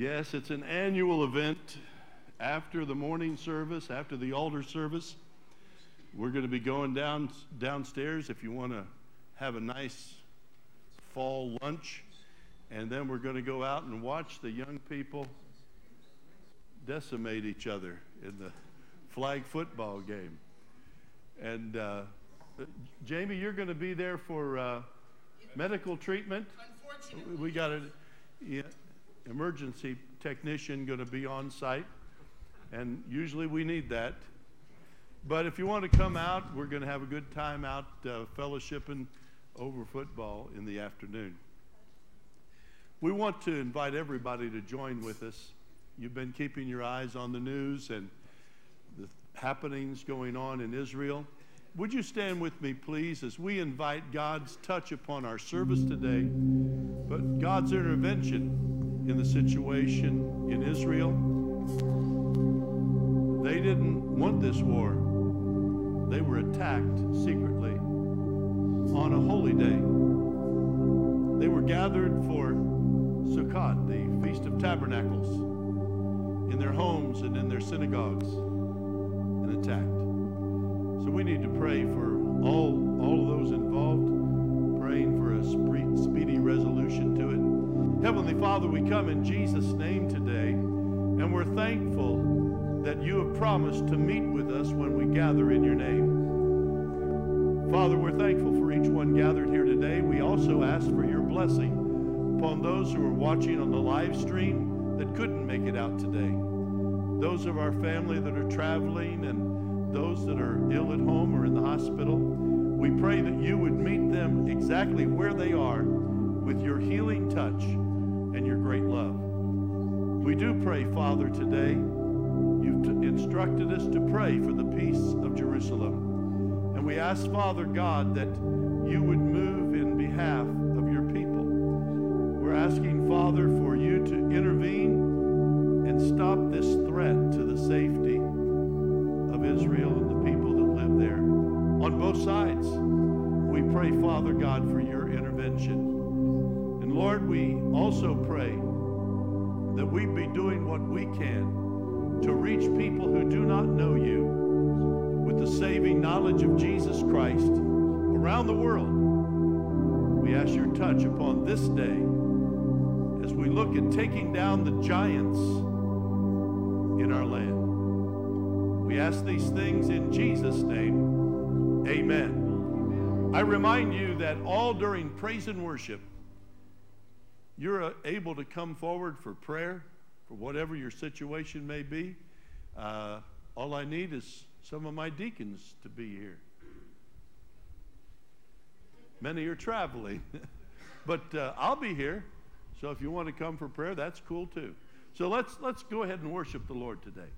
Yes, it's an annual event after the morning service, after the altar service. We're going to be going down downstairs if you want to have a nice fall lunch. And then we're going to go out and watch the young people decimate each other in the flag football game. And uh, Jamie, you're going to be there for uh, medical treatment. We got an yeah, emergency technician going to be on site, and usually we need that. But if you want to come out, we're going to have a good time out uh, fellowshipping over football in the afternoon. We want to invite everybody to join with us. You've been keeping your eyes on the news and the happenings going on in Israel. Would you stand with me, please, as we invite God's touch upon our service today, but God's intervention in the situation in Israel? They didn't want this war. They were attacked secretly on a holy day. They were gathered for Sukkot, the Feast of Tabernacles, in their homes and in their synagogues, and attacked. So we need to pray for all, all of those involved, praying for a speedy resolution to it. Heavenly Father, we come in Jesus' name today, and we're thankful that you have promised to meet with us when we gather in your name. Father, we're thankful for each one gathered here today. We also ask for your blessing upon those who are watching on the live stream that couldn't make it out today. Those of our family that are traveling and those that are ill at home or in the hospital. We pray that you would meet them exactly where they are with your healing touch and your great love. We do pray, Father, today. You've instructed us to pray for the peace of Jerusalem. And we ask, Father God, that you would move in behalf of your people. We're asking, Father, for you to intervene and stop this threat to the safety of Israel and the people that live there on both sides. We pray, Father God, for your intervention. Lord, we also pray that we be doing what we can to reach people who do not know you with the saving knowledge of Jesus Christ around the world. We ask your touch upon this day as we look at taking down the giants in our land. We ask these things in Jesus' name. Amen. I remind you that all during praise and worship, you're uh, able to come forward for prayer for whatever your situation may be. Uh, all I need is some of my deacons to be here. Many are traveling, but uh, I'll be here. So if you want to come for prayer, that's cool too. So let's let's go ahead and worship the Lord today.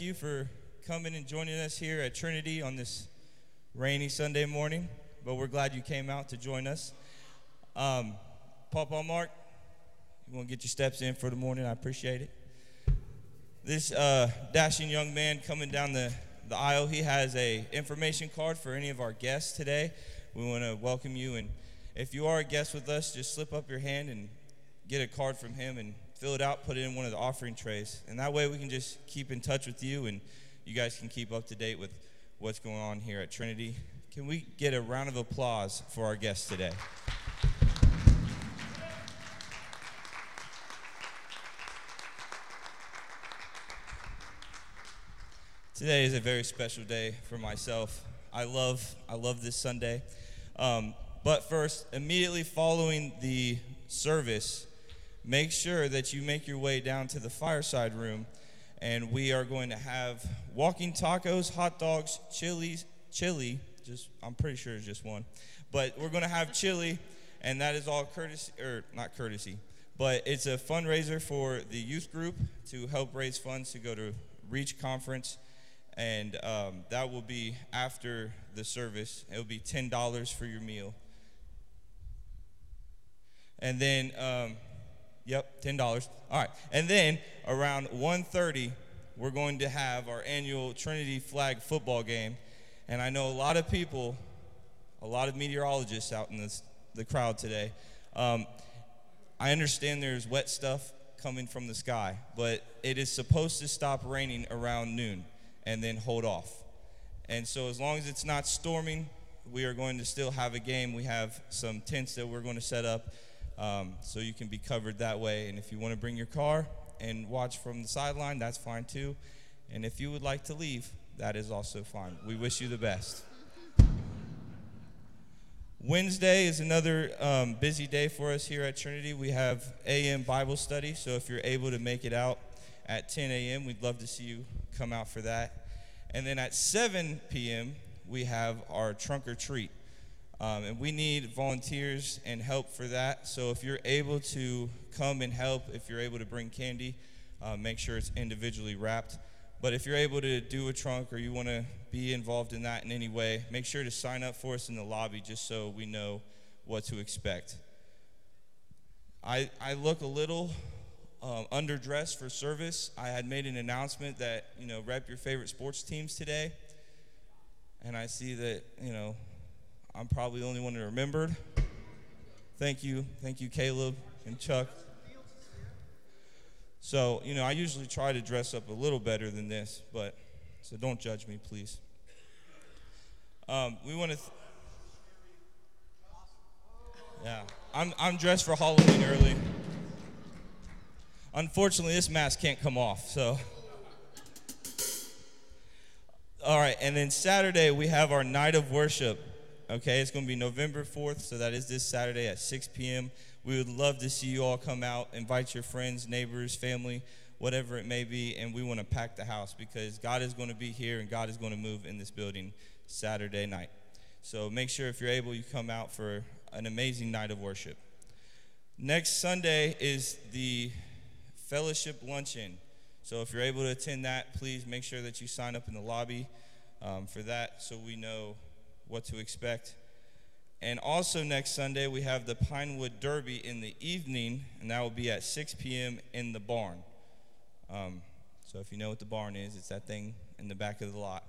Thank you for coming and joining us here at Trinity on this rainy Sunday morning. But we're glad you came out to join us. Um, Papa Mark, you want to get your steps in for the morning? I appreciate it. This uh, dashing young man coming down the, the aisle, he has a information card for any of our guests today. We want to welcome you, and if you are a guest with us, just slip up your hand and get a card from him and fill it out, put it in one of the offering trays. And that way we can just keep in touch with you and you guys can keep up to date with what's going on here at Trinity. Can we get a round of applause for our guests today? Today is a very special day for myself. I love, I love this Sunday. Um, but first, immediately following the service, make sure that you make your way down to the fireside room, and we are going to have walking tacos, hot dogs, chilies, chili. Just, I'm pretty sure it's just one, but we're going to have chili, and that is all courtesy, or not courtesy, but it's a fundraiser for the youth group to help raise funds to go to Reach Conference and um, that will be after the service. It will be ten dollars for your meal, and then, um, yep, ten dollars. All right, and then around 1.30, we're going to have our annual Trinity Flag football game, and I know a lot of people, a lot of meteorologists out in this, the crowd today. Um, I understand there's wet stuff coming from the sky, but it is supposed to stop raining around noon and then hold off. And so, as long as it's not storming, we are going to still have a game. We have some tents that we're going to set up um, so you can be covered that way. And if you want to bring your car and watch from the sideline, that's fine too. And if you would like to leave, that is also fine. We wish you the best. Wednesday is another um, busy day for us here at Trinity. We have AM Bible study, so if you're able to make it out at 10 a.m., we'd love to see you come out for that. And then at 7 p.m., we have our trunk or treat. Um, and we need volunteers and help for that. So if you're able to come and help, if you're able to bring candy, uh, make sure it's individually wrapped. But if you're able to do a trunk or you want to be involved in that in any way, make sure to sign up for us in the lobby just so we know what to expect. I, I look a little um, underdressed for service. I had made an announcement that, you know, rep your favorite sports teams today. And I see that, you know, I'm probably the only one that remembered. Thank you. Thank you, Caleb and Chuck. So, you know, I usually try to dress up a little better than this, but so don't judge me, please. Um, we want to. Th- yeah, I'm, I'm dressed for Halloween early. Unfortunately, this mask can't come off, so. All right, and then Saturday we have our night of worship. Okay, it's going to be November 4th, so that is this Saturday at 6 p.m. We would love to see you all come out, invite your friends, neighbors, family, whatever it may be, and we want to pack the house because God is going to be here and God is going to move in this building Saturday night. So make sure if you're able, you come out for an amazing night of worship. Next Sunday is the fellowship luncheon. So if you're able to attend that, please make sure that you sign up in the lobby um, for that so we know what to expect. And also next Sunday, we have the Pinewood Derby in the evening, and that will be at 6 p.m. in the barn. Um, so if you know what the barn is, it's that thing in the back of the lot.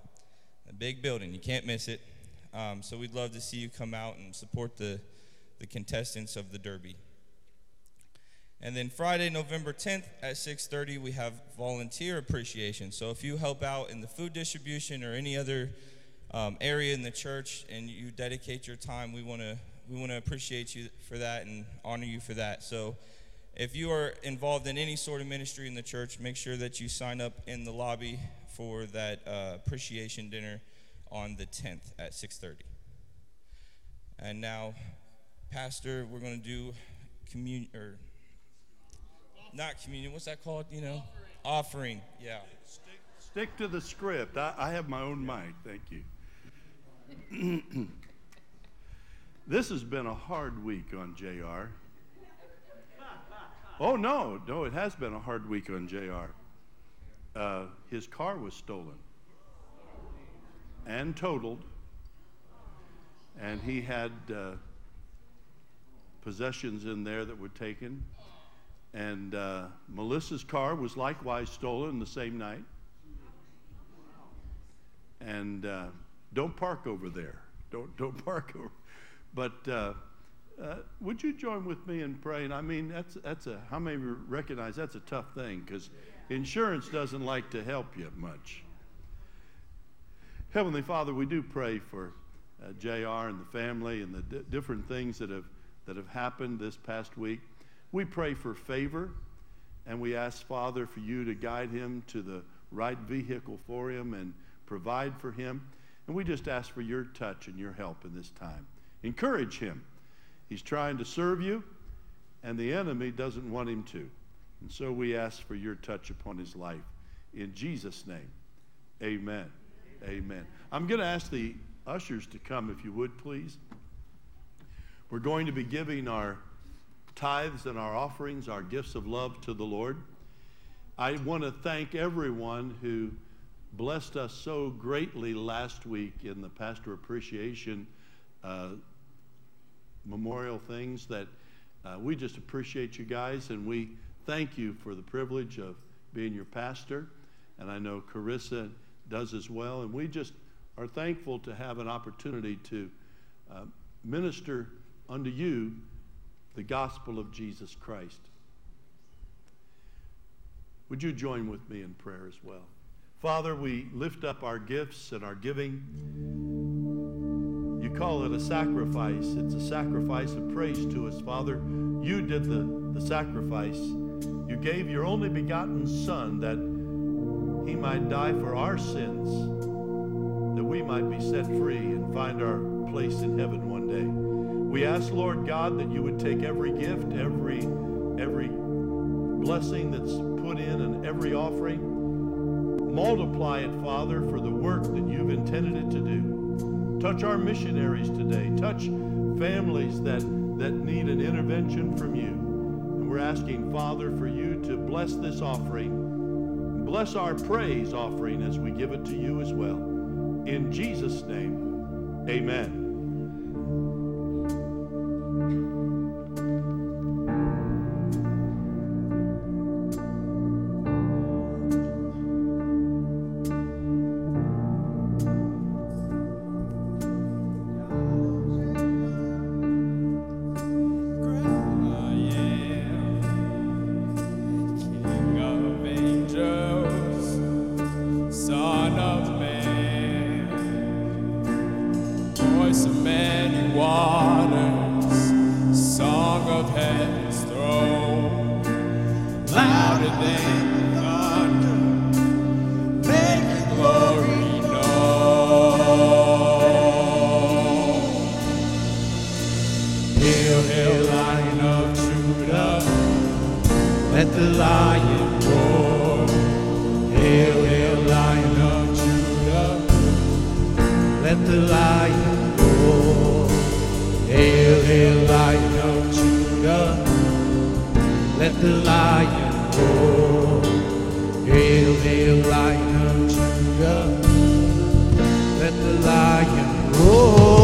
A big building, you can't miss it. Um, so we'd love to see you come out and support the, the contestants of the Derby. And then Friday, November 10th at 6:30, we have volunteer appreciation. So if you help out in the food distribution or any other um, area in the church and you dedicate your time, we want to we want to appreciate you for that and honor you for that. So if you are involved in any sort of ministry in the church, make sure that you sign up in the lobby for that uh, appreciation dinner on the 10th at 6:30. And now, Pastor, we're going to do communion or not communion. What's that called? You know, offering. offering. Yeah. Stick, stick, to the script. I, I have my own mic. Thank you. this has been a hard week on JR. Oh, no, no, it has been a hard week on JR. Uh, his car was stolen and totaled, and he had uh, possessions in there that were taken. And uh, Melissa's car was likewise stolen the same night. And uh, don't park over there. Don't, don't park over. But uh, uh, would you join with me in praying? I mean, that's, that's a, how many recognize that's a tough thing because insurance doesn't like to help you much. Heavenly Father, we do pray for uh, JR and the family and the d- different things that have, that have happened this past week. We pray for favor, and we ask, Father, for you to guide him to the right vehicle for him and provide for him. And we just ask for your touch and your help in this time. Encourage him. He's trying to serve you, and the enemy doesn't want him to. And so we ask for your touch upon his life. In Jesus' name, amen. Amen. I'm going to ask the ushers to come, if you would, please. We're going to be giving our tithes and our offerings, our gifts of love to the Lord. I want to thank everyone who blessed us so greatly last week in the pastor appreciation uh, memorial things that uh, we just appreciate you guys and we thank you for the privilege of being your pastor. And I know Carissa does as well. And we just are thankful to have an opportunity to uh, minister unto you the gospel of Jesus Christ. Would you join with me in prayer as well? Father, we lift up our gifts and our giving. You call it a sacrifice. It's a sacrifice of praise to us, Father. You did the, the sacrifice. You gave your only begotten Son that he might die for our sins, that we might be set free and find our place in heaven one day. We ask, Lord God, that you would take every gift, every, every blessing that's put in, and every offering, multiply it, Father, for the work that you've intended it to do. Touch our missionaries today. Touch families that, that need an intervention from you. And we're asking, Father, for you to bless this offering Bless our praise offering as we give it to you as well. In Jesus' name, amen. Let the lion roar. Hail, hail, lion of Judah. Let the lion roar. Hail, hail, lion of Judah. Let the lion roar. Hail, hail, lion of Judah. Let the lion roar.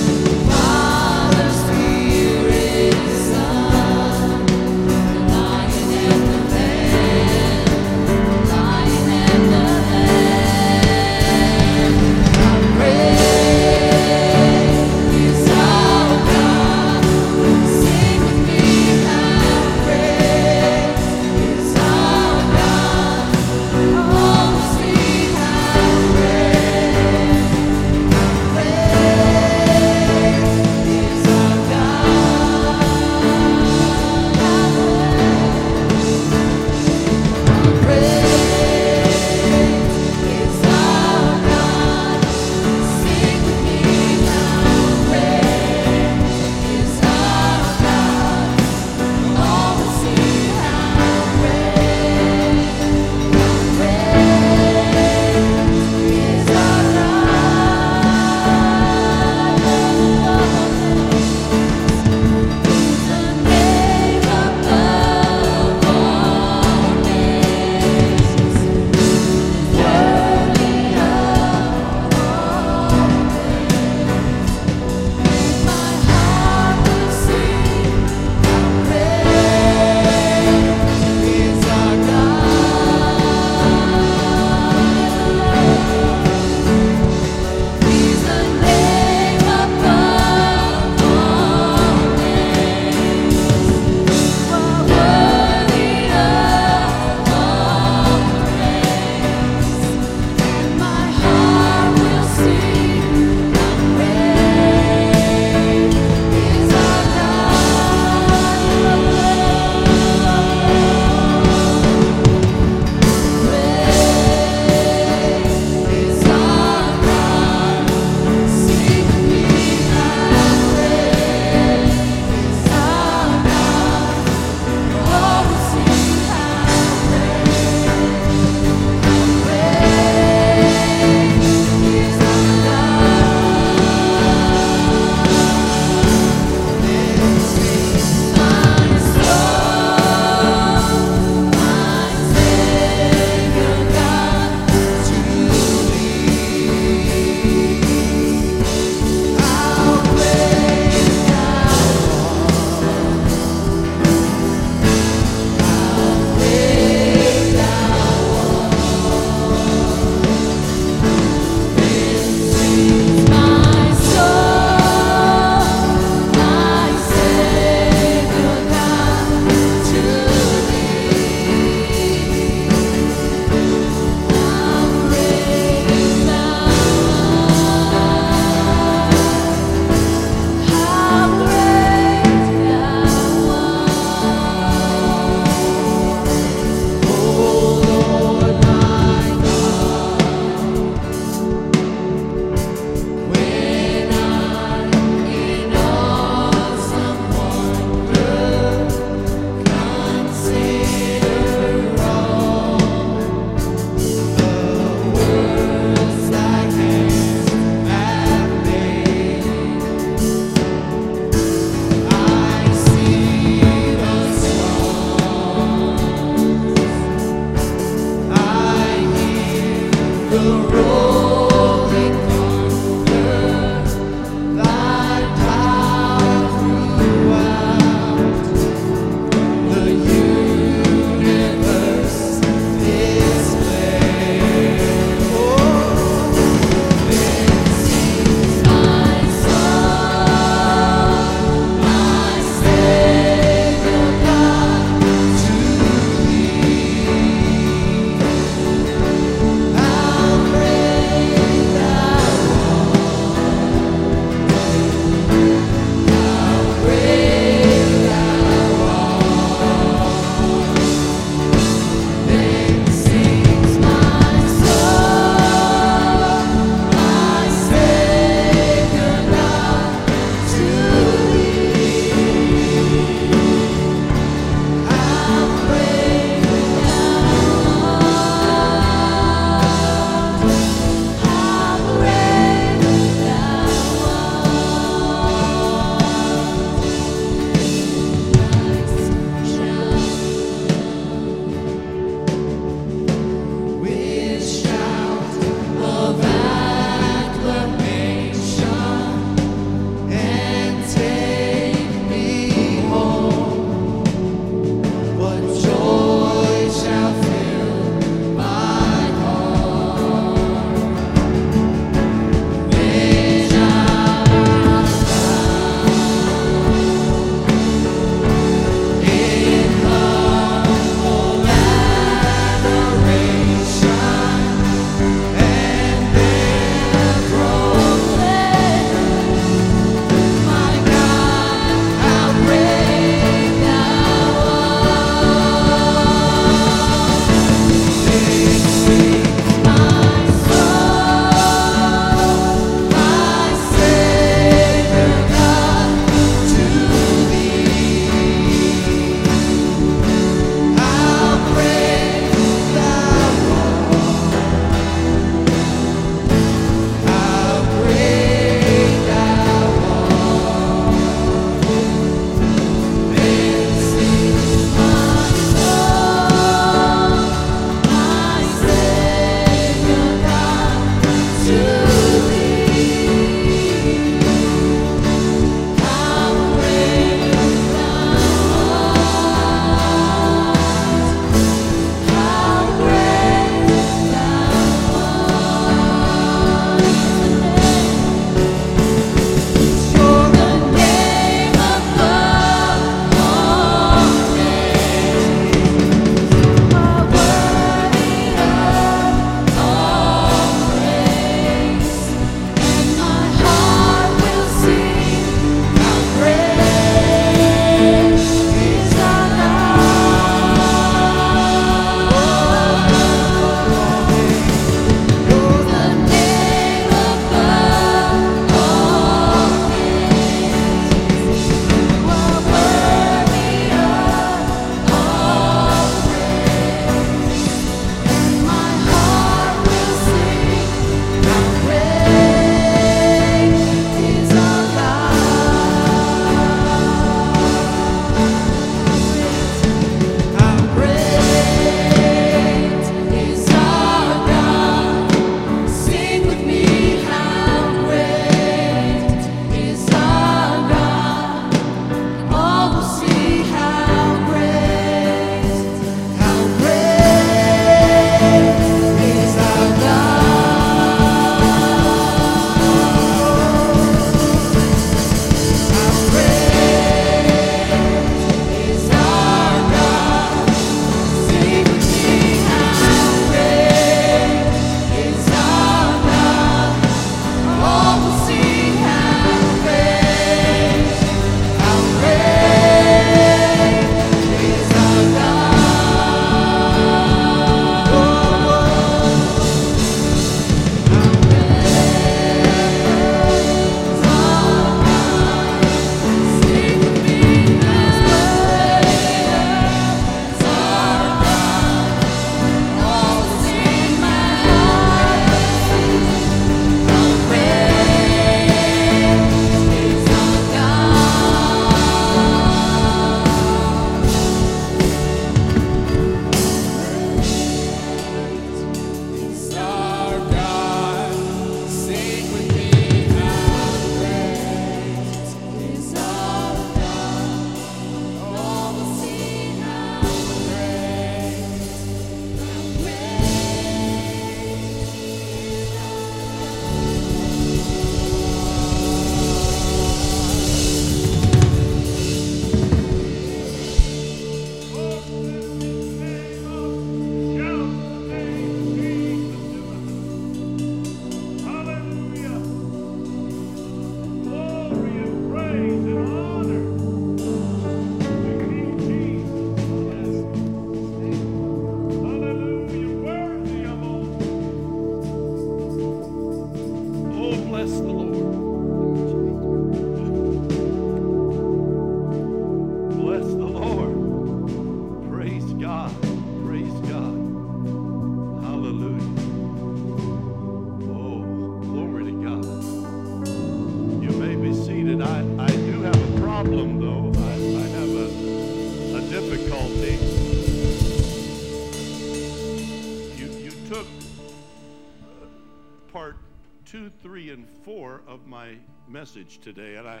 Message today, and I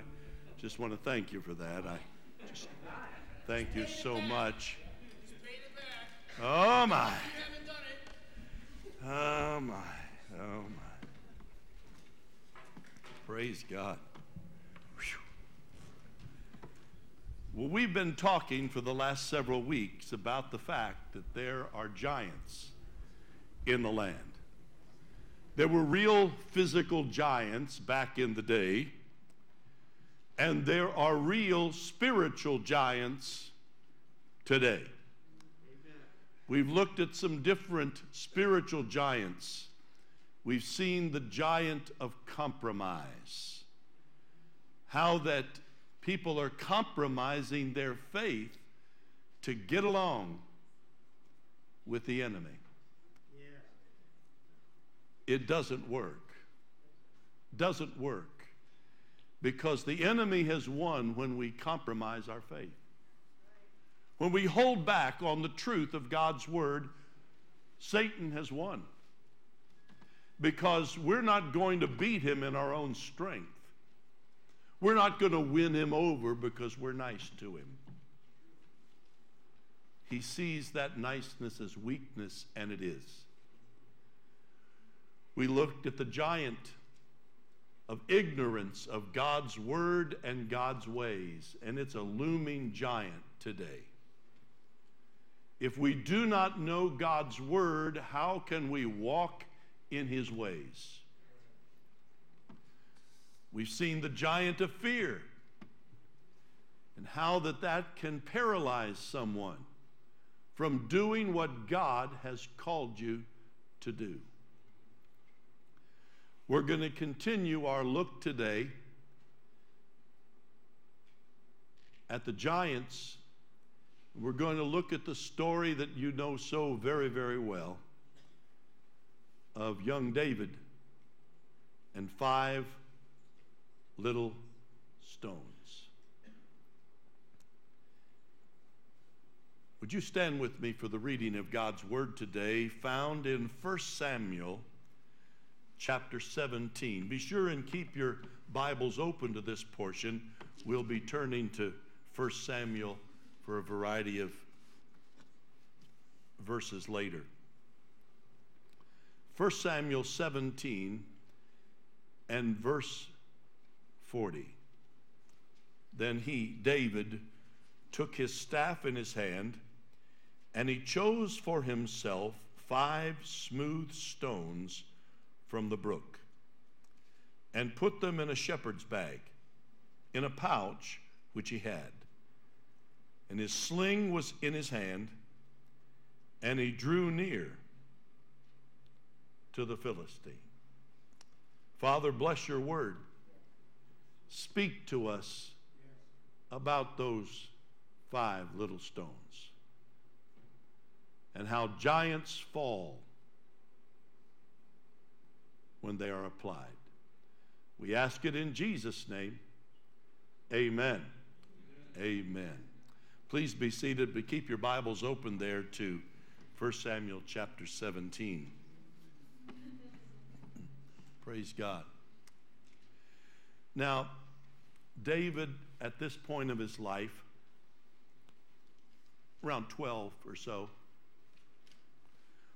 just want to thank you for that. I just thank you so much. Oh my. Oh my. Oh my. Praise God. Well, we've been talking for the last several weeks about the fact that there are giants in the land. There were real physical giants back in the day, and there are real spiritual giants today. Amen. We've looked at some different spiritual giants. We've seen the giant of compromise, how that people are compromising their faith to get along with the enemy it doesn't work. Doesn't work. Because the enemy has won when we compromise our faith. When we hold back on the truth of God's word, Satan has won. Because we're not going to beat him in our own strength. We're not going to win him over because we're nice to him. He sees that niceness as weakness, and it is. We looked at the giant of ignorance of God's word and God's ways, and it's a looming giant today. If we do not know God's word, how can we walk in his ways? We've seen the giant of fear and how that that can paralyze someone from doing what God has called you to do. We're going to continue our look today at the giants. We're going to look at the story that you know so very, very well of young David and five little stones. Would you stand with me for the reading of God's word today, found in 1 Samuel chapter 17. Be sure and keep your Bibles open to this portion. We'll be turning to 1 Samuel for a variety of verses later. 1 Samuel 17 and verse 40. Then he, David, took his staff in his hand, and he chose for himself five smooth stones from the brook and put them in a shepherd's bag, in a pouch which he had. And his sling was in his hand, and he drew near to the Philistine. Father, bless your word. Speak to us about those five little stones and how giants fall when they are applied. We ask it in Jesus' name. Amen. Amen. Amen. Please be seated, but keep your Bibles open there to 1 Samuel chapter 17. Praise God. Now, David, at this point of his life, around 12 or so,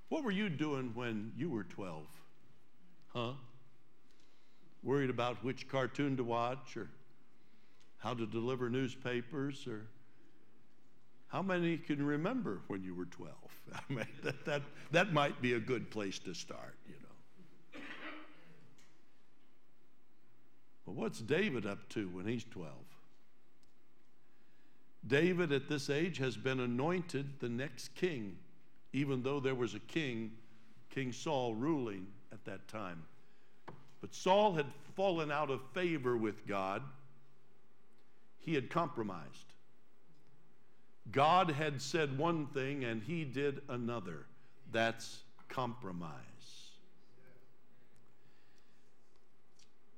what were you doing when you were 12? Huh? Worried about which cartoon to watch or how to deliver newspapers or how many can remember when you were 12? I mean, that, that, that might be a good place to start, you know. But what's David up to when he's 12? David at this age has been anointed the next king, even though there was a king, King Saul, ruling at that time. But Saul had fallen out of favor with God, he had compromised. God had said one thing and he did another. That's compromise.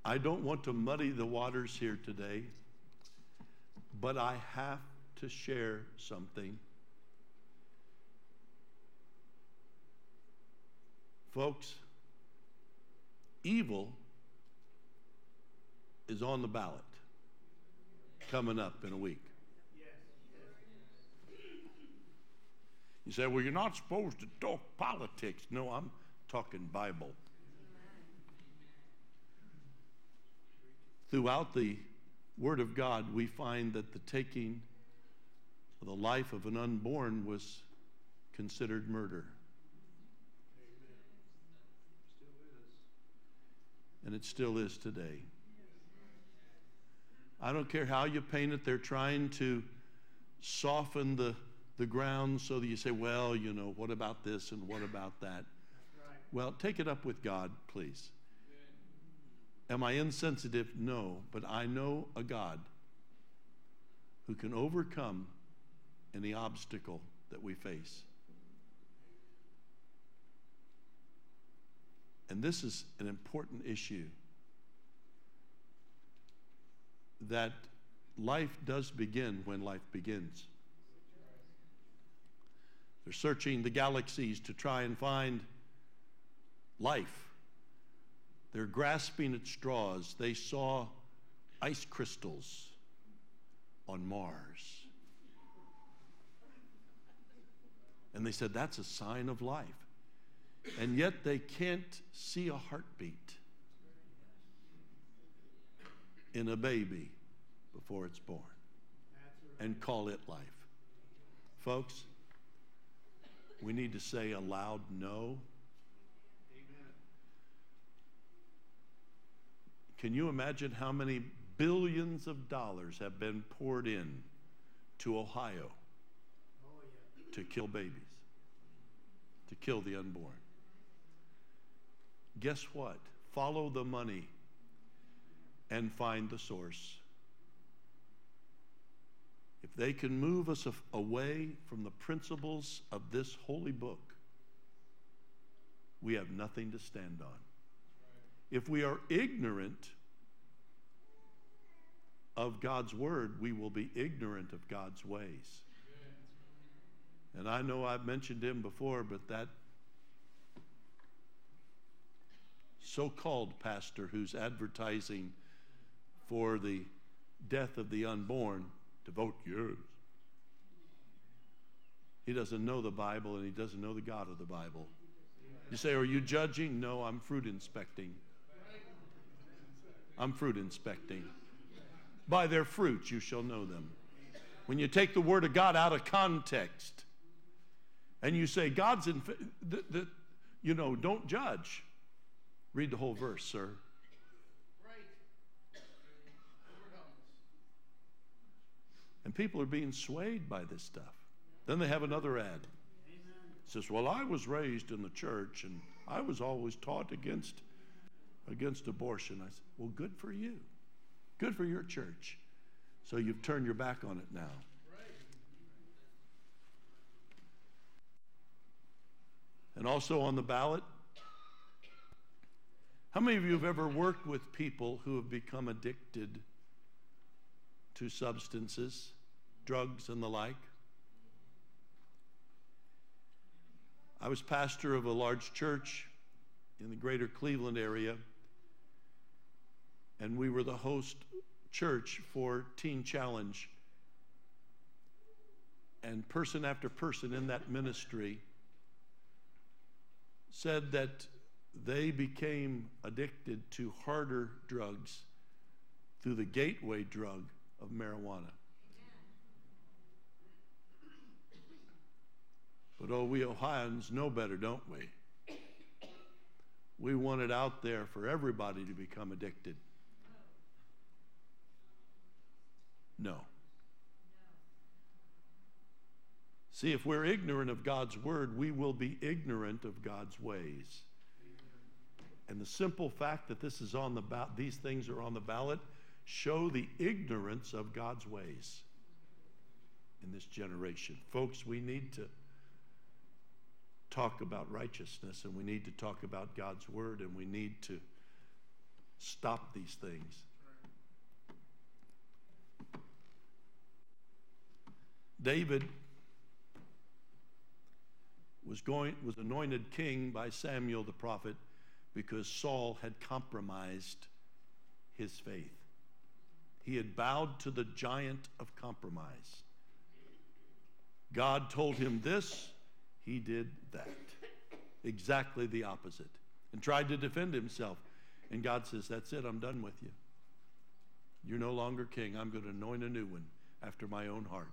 I don't want to muddy the waters here today, but I have to share something. Folks, evil is on the ballot coming up in a week. You say, well, you're not supposed to talk politics. No, I'm talking Bible. Throughout the Word of God, we find that the taking of the life of an unborn was considered murder. And it still is today. I don't care how you paint it, they're trying to soften the the ground so that you say, well, you know, what about this and what about that? Right. Well, take it up with God, please. Good. Am I insensitive? No, but I know a God who can overcome any obstacle that we face. And this is an important issue that life does begin when life begins. They're searching the galaxies to try and find life. They're grasping at straws. They saw ice crystals on Mars. And they said, that's a sign of life. And yet they can't see a heartbeat in a baby before it's born and call it life. Folks, we need to say a loud no. Can you imagine how many billions of dollars have been poured in to Ohio oh, yeah. to kill babies, to kill the unborn? Guess what? Follow the money and find the source. If they can move us away from the principles of this holy book, we have nothing to stand on. If we are ignorant of God's word, we will be ignorant of God's ways. And I know I've mentioned him before, but that so called pastor who's advertising for the death of the unborn to vote yes. He doesn't know the Bible and he doesn't know the God of the Bible. You say, Are you judging? No, I'm fruit inspecting. I'm fruit inspecting. By their fruits you shall know them. When you take the Word of God out of context and you say, God's in, the, the, you know, don't judge. Read the whole verse, sir. And people are being swayed by this stuff. Then they have another ad. It says, Well, I was raised in the church and I was always taught against, against abortion. I said, Well, good for you. Good for your church. So you've turned your back on it now. And also on the ballot, how many of you have ever worked with people who have become addicted to substances? drugs and the like. I was pastor of a large church in the greater Cleveland area, and we were the host church for Teen Challenge. And person after person in that ministry said that they became addicted to harder drugs through the gateway drug of marijuana. But oh, we Ohioans know better, don't we? We want it out there for everybody to become addicted. No. See, if we're ignorant of God's word, we will be ignorant of God's ways. And the simple fact that this is on the ba- these things are on the ballot show the ignorance of God's ways in this generation. Folks, we need to talk about righteousness and we need to talk about God's word and we need to stop these things. David was going was anointed king by Samuel the prophet because Saul had compromised his faith. He had bowed to the giant of compromise. God told him this, he did that. Exactly the opposite. And tried to defend himself. And God says, That's it, I'm done with you. You're no longer king. I'm going to anoint a new one after my own heart.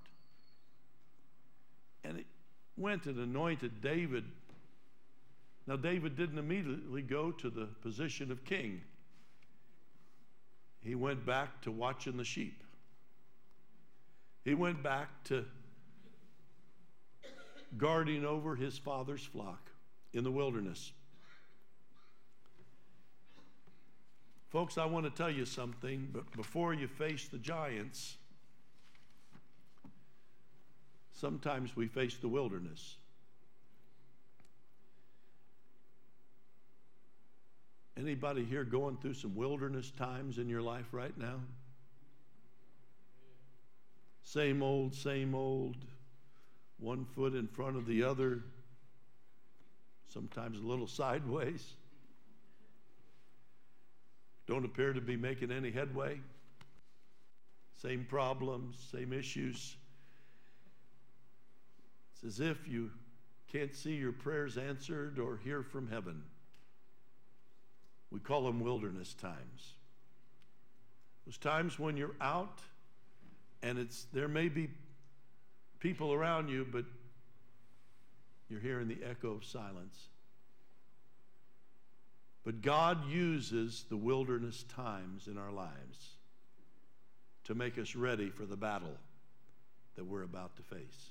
And it went and anointed David. Now, David didn't immediately go to the position of king, he went back to watching the sheep. He went back to guarding over his father's flock in the wilderness. Folks, I want to tell you something, but before you face the giants, sometimes we face the wilderness. Anybody here going through some wilderness times in your life right now? Same old, same old, one foot in front of the other, sometimes a little sideways. Don't appear to be making any headway. Same problems, same issues. It's as if you can't see your prayers answered or hear from heaven. We call them wilderness times. Those times when you're out and it's there may be people around you, but you're hearing the echo of silence. But God uses the wilderness times in our lives to make us ready for the battle that we're about to face.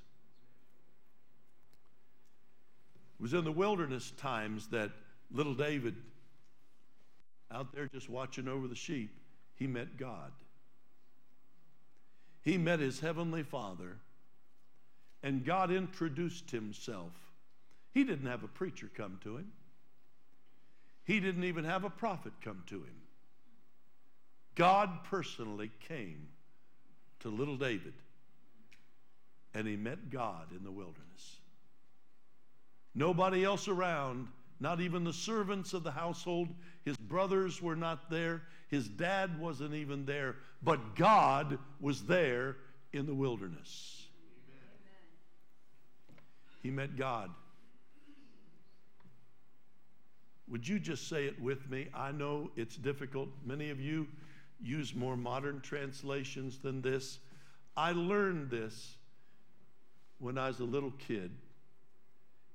It was in the wilderness times that little David, out there just watching over the sheep, he met God. He met his heavenly Father, and God introduced himself. He didn't have a preacher come to him. He didn't even have a prophet come to him. God personally came to little David and he met God in the wilderness. Nobody else around, not even the servants of the household. His brothers were not there. His dad wasn't even there. But God was there in the wilderness. Amen. He met God. Would you just say it with me? I know it's difficult. Many of you use more modern translations than this. I learned this when I was a little kid,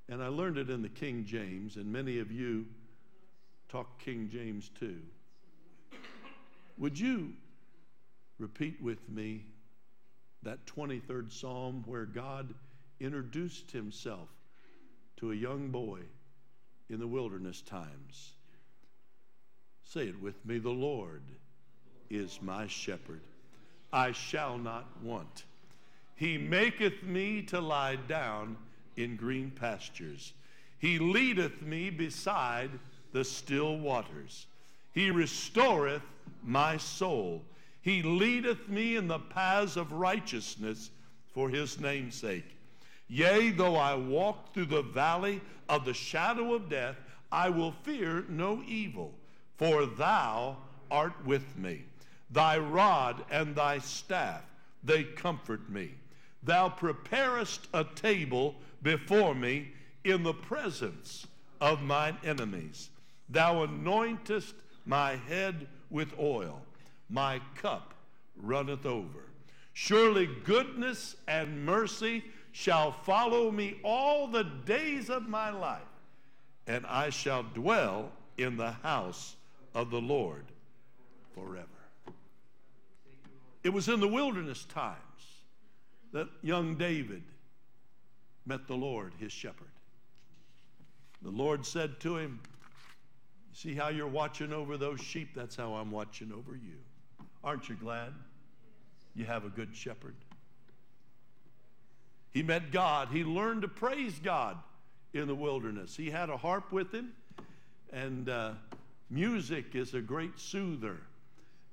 and I learned it in the King James, and many of you talk King James too. Would you repeat with me that 23rd Psalm where God introduced himself to a young boy? in the wilderness times. Say it with me the Lord is my shepherd. I shall not want. He maketh me to lie down in green pastures. He leadeth me beside the still waters. He restoreth my soul. He leadeth me in the paths of righteousness for his name's sake. Yea, though I walk through the valley of the shadow of death, I will fear no evil, for thou art with me. Thy rod and thy staff, they comfort me. Thou preparest a table before me in the presence of mine enemies. Thou anointest my head with oil, my cup runneth over. Surely goodness and mercy shall follow me all the days of my life, and I shall dwell in the house of the Lord forever. It was in the wilderness times that young David met the Lord, his shepherd. The Lord said to him, See how you're watching over those sheep? That's how I'm watching over you. Aren't you glad you have a good shepherd? He met God. He learned to praise God in the wilderness. He had a harp with him, and uh, music is a great soother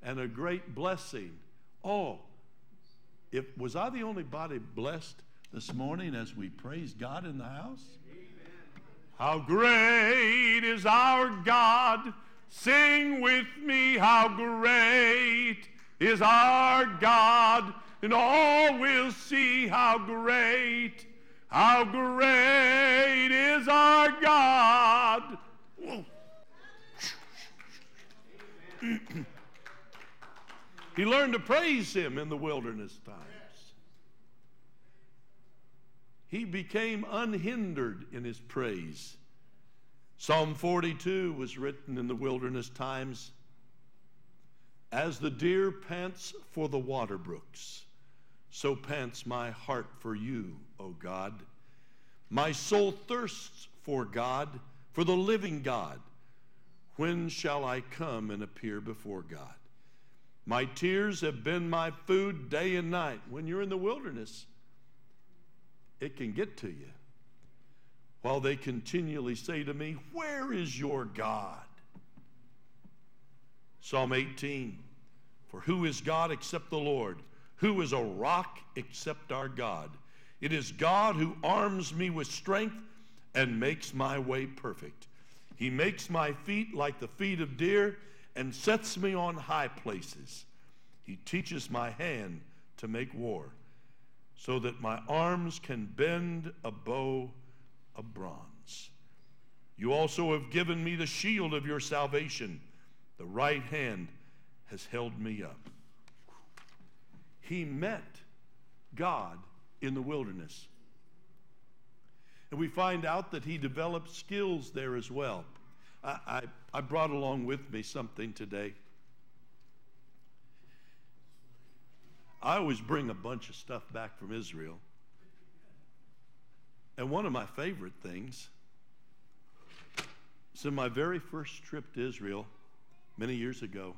and a great blessing. Oh, if was I the only body blessed this morning as we praise God in the house? How great is our God! Sing with me, how great is our God, and all will see how great, how great is our God. he learned to praise him in the wilderness times. He became unhindered in his praise. Psalm 42 was written in the wilderness times. As the deer pants for the water brooks, so pants my heart for you, O God. My soul thirsts for God, for the living God. When shall I come and appear before God? My tears have been my food day and night. When you're in the wilderness, it can get to you. While they continually say to me, Where is your God? Psalm 18 For who is God except the Lord? Who is a rock except our God? It is God who arms me with strength and makes my way perfect. He makes my feet like the feet of deer and sets me on high places. He teaches my hand to make war so that my arms can bend a bow of bronze. You also have given me the shield of your salvation. The right hand has held me up. He met God in the wilderness. And we find out that he developed skills there as well. I, I, I brought along with me something today. I always bring a bunch of stuff back from Israel. And one of my favorite things is in my very first trip to Israel many years ago.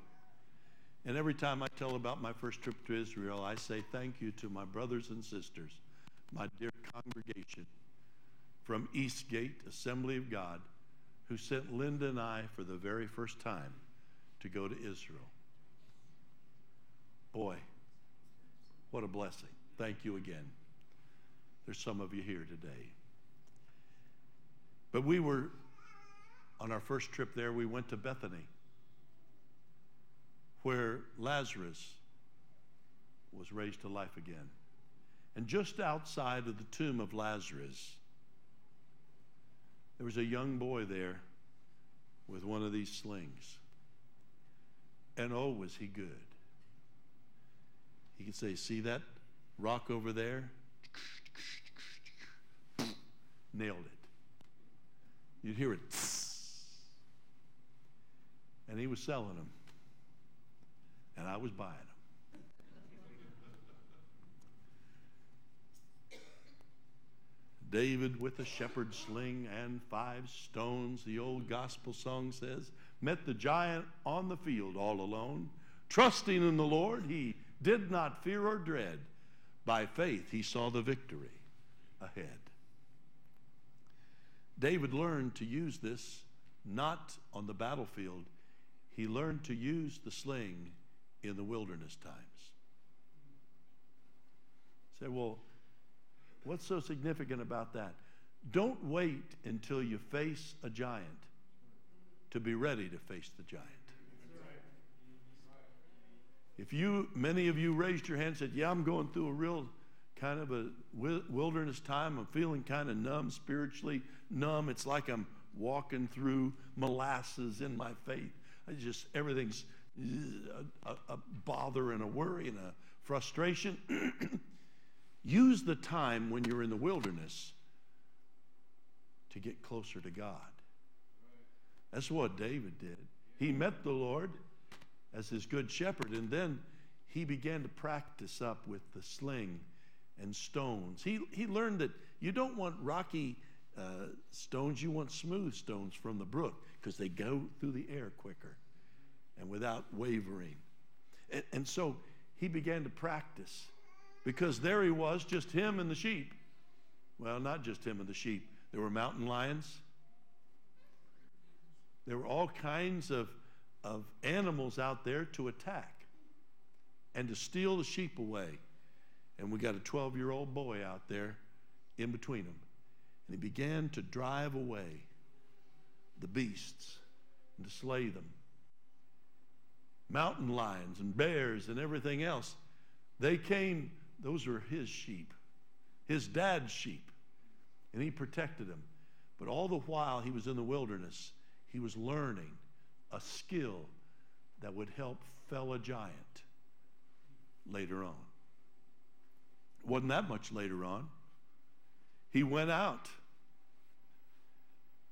And every time I tell about my first trip to Israel, I say thank you to my brothers and sisters, my dear congregation from Eastgate Assembly of God, who sent Linda and I for the very first time to go to Israel. Boy, what a blessing. Thank you again. There's some of you here today. But we were, on our first trip there, we went to Bethany, where Lazarus was raised to life again. And just outside of the tomb of Lazarus, there was a young boy there with one of these slings. And oh, was he good. He could say, See that rock over there? Nailed it. You'd hear it. And he was selling them. And I was buying them. David with a shepherd's sling and five stones, the old gospel song says, met the giant on the field all alone. Trusting in the Lord, he did not fear or dread. By faith, he saw the victory ahead. David learned to use this not on the battlefield, he learned to use the sling in the wilderness times. Say, well, what's so significant about that? Don't wait until you face a giant to be ready to face the giant. If you, many of you raised your hand and said, Yeah, I'm going through a real kind of a wilderness time. I'm feeling kind of numb, spiritually numb. It's like I'm walking through molasses in my faith. I just, everything's uh, a, a bother and a worry and a frustration. Use the time when you're in the wilderness to get closer to God. That's what David did. He met the Lord as his good shepherd. And then he began to practice up with the sling and stones. He, he learned that you don't want rocky uh, stones, you want smooth stones from the brook. because they go through the air quicker and without wavering. And, and so he began to practice because there he was, just him and the sheep. Well, not just him and the sheep, there were mountain lions. There were all kinds of, of animals out there to attack and to steal the sheep away. And we got a 12 year old boy out there in between them. And he began to drive away the beasts and to slay them. Mountain lions and bears and everything else. They came, those were his sheep, his dad's sheep. And he protected them. But all the while he was in the wilderness, he was learning a skill that would help fell a giant later on. Wasn't that much later on. He went out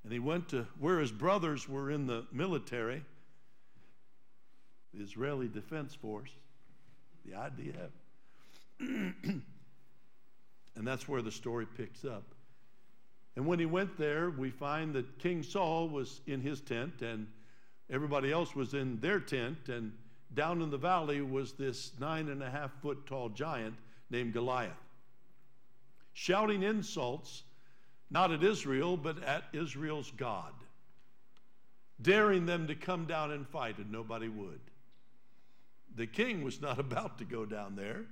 and he went to where his brothers were in the military, the Israeli Defense Force, the IDF. and that's where the story picks up. And when he went there, we find that King Saul was in his tent and everybody else was in their tent. And down in the valley was this nine and a half foot tall giant named Goliath, shouting insults not at Israel, but at Israel's God, daring them to come down and fight, and nobody would. The king was not about to go down there,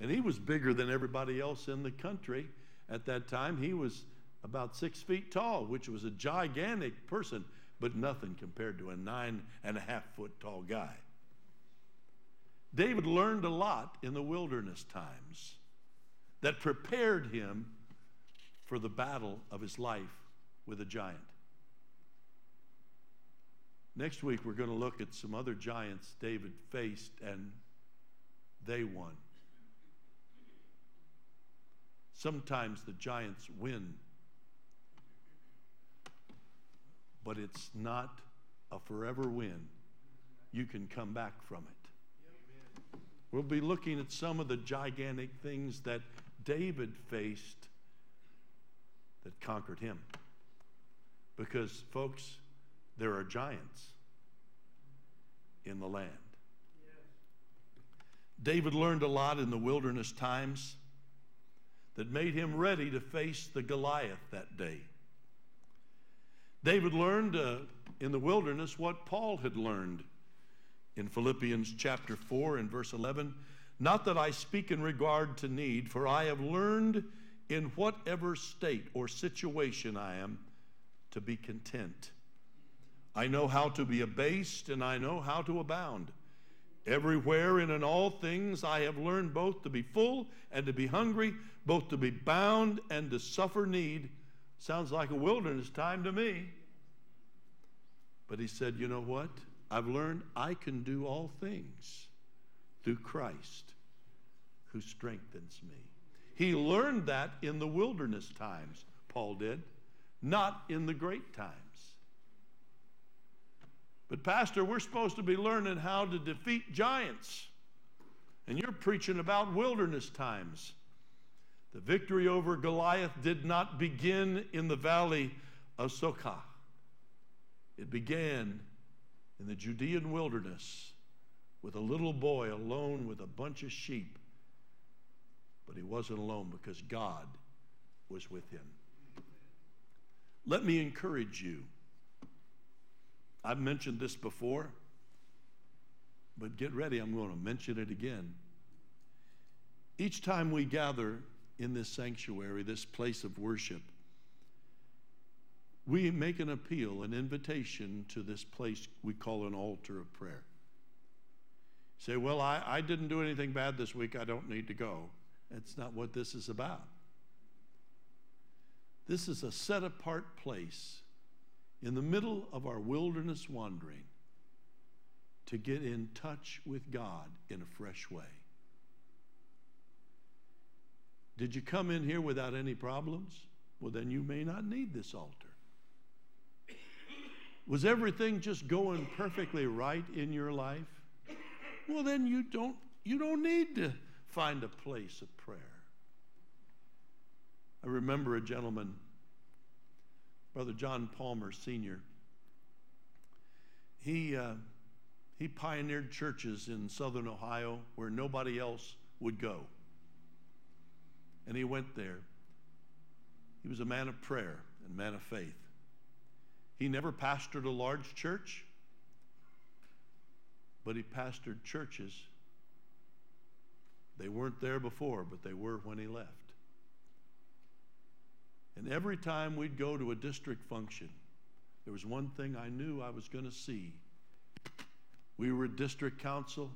and he was bigger than everybody else in the country at that time. He was about six feet tall, which was a gigantic person, but nothing compared to a nine and a half foot tall guy. David learned a lot in the wilderness times that prepared him for the battle of his life with a giant. Next week, we're going to look at some other giants David faced, and they won. Sometimes the giants win, but it's not a forever win. You can come back from it. We'll be looking at some of the gigantic things that David faced that conquered him. Because, folks, there are giants in the land. David learned a lot in the wilderness times that made him ready to face the Goliath that day. David learned uh, in the wilderness what Paul had learned in Philippians chapter 4 and verse 11. Not that I speak in regard to need, for I have learned in whatever state or situation I am to be content. I know how to be abased and I know how to abound. Everywhere and in all things I have learned both to be full and to be hungry, both to be bound and to suffer need. Sounds like a wilderness time to me. But he said, You know what? I've learned I can do all things through Christ who strengthens me. He learned that in the wilderness times, Paul did, not in the great times. But, Pastor, we're supposed to be learning how to defeat giants. And you're preaching about wilderness times. The victory over Goliath did not begin in the valley of Sokah, it began in the Judean wilderness with a little boy alone with a bunch of sheep but he wasn't alone because God was with him. Let me encourage you. I've mentioned this before, but get ready, I'm going to mention it again. Each time we gather in this sanctuary, this place of worship, we make an appeal, an invitation to this place we call an altar of prayer. say, well, I, I didn't do anything bad this week, I don't need to go. That's not what this is about. This is a set apart place in the middle of our wilderness wandering to get in touch with God in a fresh way. Did you come in here without any problems? Well, then you may not need this altar. Was everything just going perfectly right in your life? Well, then you don't you don't need to find a place of prayer. I remember a gentleman, Brother John Palmer Sr., he, uh, he pioneered churches in southern Ohio where nobody else would go. And he went there. He was a man of prayer and man of faith. He never pastored a large church, but he pastored churches. They weren't there before, but they were when he left. And every time we'd go to a district function, there was one thing I knew I was going to see. We were district council,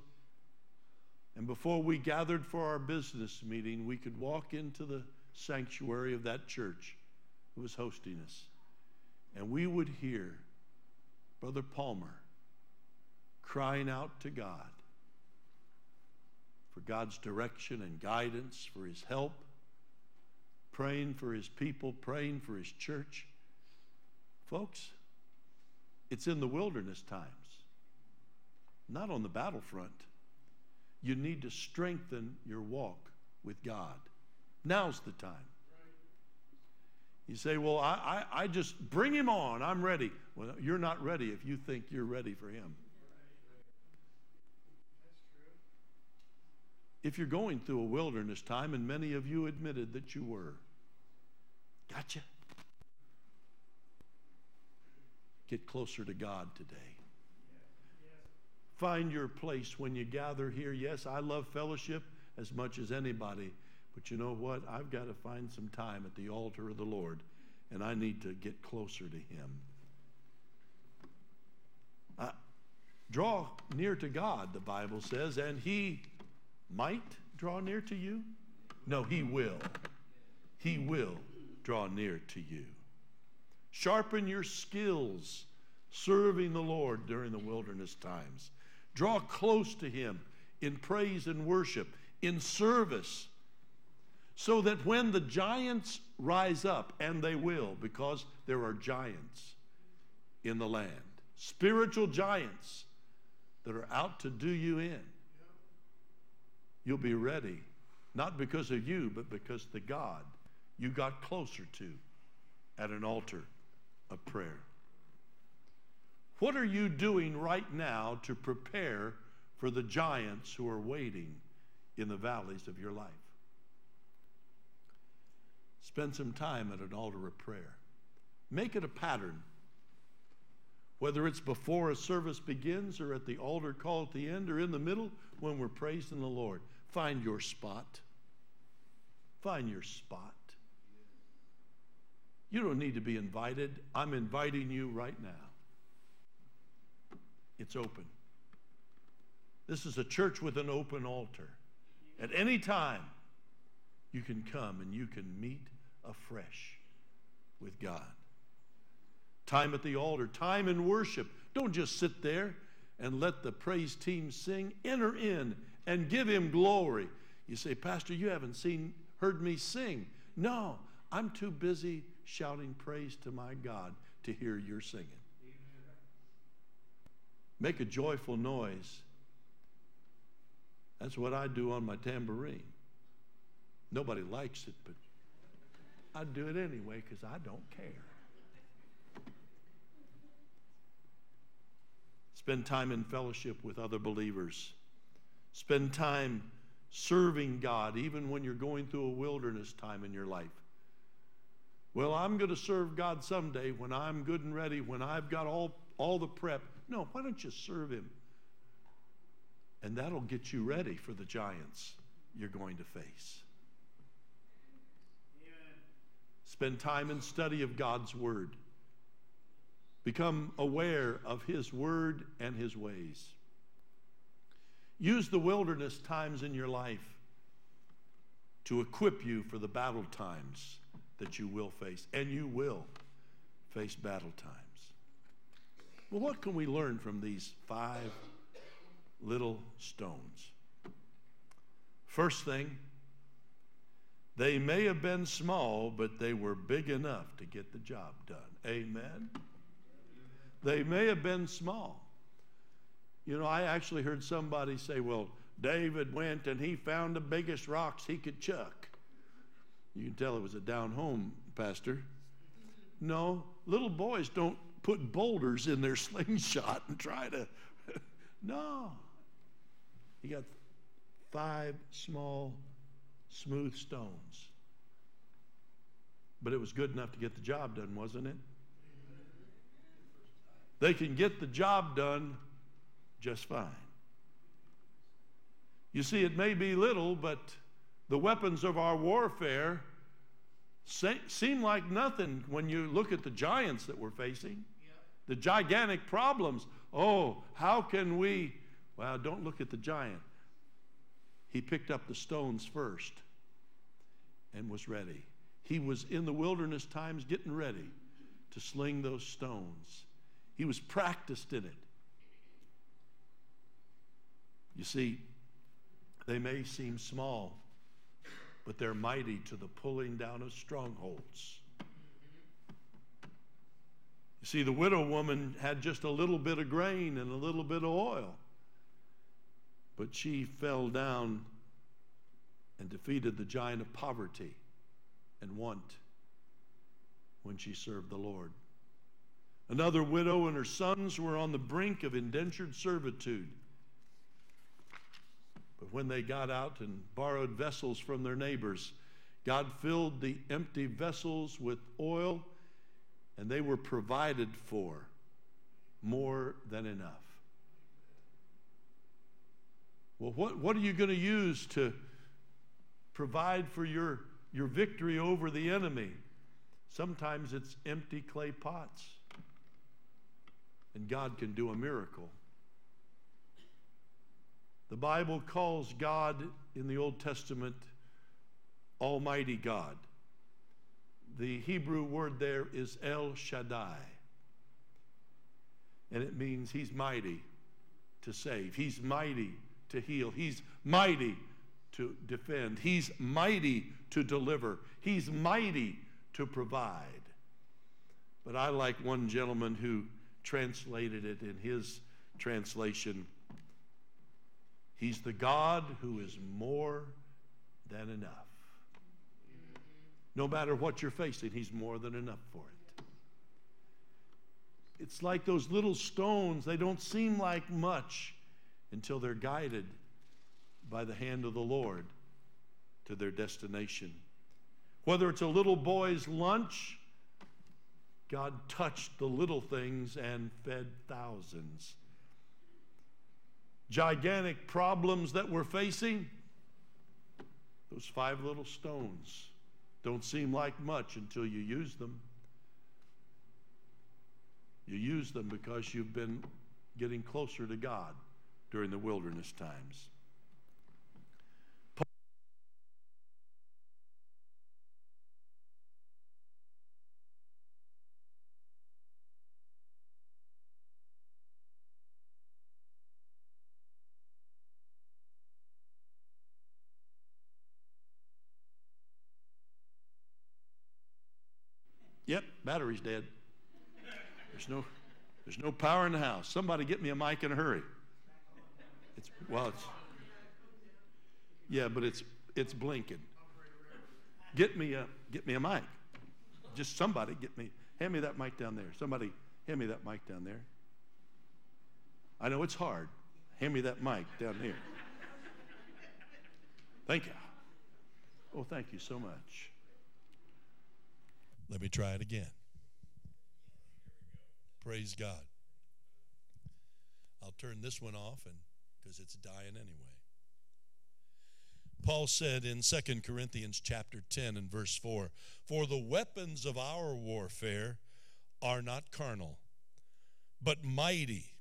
and before we gathered for our business meeting, we could walk into the sanctuary of that church who was hosting us, and we would hear Brother Palmer crying out to God for God's direction and guidance, for his help, praying for his people, praying for his church. Folks, it's in the wilderness times, not on the battlefront. You need to strengthen your walk with God. Now's the time. You say, Well, I, I, I, just bring him on. I'm ready. Well, you're not ready if you think you're ready for him. If you're going through a wilderness time, and many of you admitted that you were, gotcha. Get closer to God today. Find your place when you gather here. Yes, I love fellowship as much as anybody, but you know what? I've got to find some time at the altar of the Lord, and I need to get closer to Him. Draw near to God, the Bible says, and He might draw near to you. No, He will. He will draw near to you. Sharpen your skills serving the Lord during the wilderness times. Draw close to Him in praise and worship, in service, so that when the giants rise up, and they will, because there are giants in the land, spiritual giants that are out to do you in, you'll be ready, not because of you, but because the God you got closer to at an altar of prayer. What are you doing right now to prepare for the giants who are waiting in the valleys of your life? Spend some time at an altar of prayer. Make it a pattern. Whether it's before a service begins or at the altar call at the end or in the middle when we're praising the Lord, find your spot. Find your spot. You don't need to be invited. I'm inviting you right now. It's open. This is a church with an open altar. At any time, you can come and you can meet afresh with God. Time at the altar, time in worship. Don't just sit there and let the praise team sing. Enter in and give him glory. You say, Pastor, you haven't seen, heard me sing. No, I'm too busy shouting praise to my God to hear your singing. Make a joyful noise. That's what I do on my tambourine. Nobody likes it, but I do it anyway because I don't care. Spend time in fellowship with other believers. Spend time serving God, even when you're going through a wilderness time in your life. Well, I'm going to serve God someday when I'm good and ready, when I've got all, all the prep. No, why don't you serve Him? And that'll get you ready for the giants you're going to face. Amen. Spend time in study of God's Word. Become aware of His Word and His ways. Use the wilderness times in your life to equip you for the battle times that you will face, and you will face battle times. Well, what can we learn from these five little stones? First thing, they may have been small, but they were big enough to get the job done. Amen. They may have been small. You know, I actually heard somebody say, well, David went and he found the biggest rocks he could chuck. You can tell it was a down home pastor. No, little boys don't put boulders in their slingshot and try to. no. He got five small, smooth stones. But it was good enough to get the job done, wasn't it? They can get the job done just fine. You see, it may be little, but the weapons of our warfare seem like nothing when you look at the giants that we're facing, the gigantic problems. Oh, how can we? Well, don't look at the giant. He picked up the stones first and was ready. He was in the wilderness times getting ready to sling those stones. He was practiced in it. You see, they may seem small, but they're mighty to the pulling down of strongholds. You see, the widow woman had just a little bit of grain and a little bit of oil, but she fell down and defeated the giant of poverty and want when she served the Lord. Another widow and her sons were on the brink of indentured servitude. But when they got out and borrowed vessels from their neighbors, God filled the empty vessels with oil, and they were provided for more than enough. Well, what, what are you going to use to provide for your, your victory over the enemy? Sometimes it's empty clay pots, and God can do a miracle. The Bible calls God in the Old Testament Almighty God. The Hebrew word there is El Shaddai. And it means He's mighty to save, He's mighty to heal, He's mighty to defend, He's mighty to deliver, He's mighty to provide. But I like one gentleman who translated it in his translation He's the God who is more than enough. No matter what you're facing, He's more than enough for it. It's like those little stones, they don't seem like much until they're guided by the hand of the Lord to their destination. Whether it's a little boy's lunch, God touched the little things and fed thousands gigantic problems that we're facing, those five little stones don't seem like much until you use them. You use them because you've been getting closer to God during the wilderness times. Battery's dead. There's no, there's no power in the house. Somebody get me a mic in a hurry. It's well, it's yeah, but it's it's blinking. Get me a get me a mic. Just somebody get me hand me that mic down there. Somebody hand me that mic down there. I know it's hard. Hand me that mic down here. Thank you. Oh, thank you so much. Let me try it again. Praise God. I'll turn this one off because it's dying anyway. Paul said in 2 Corinthians chapter 10 and verse 4, "For the weapons of our warfare are not carnal, but mighty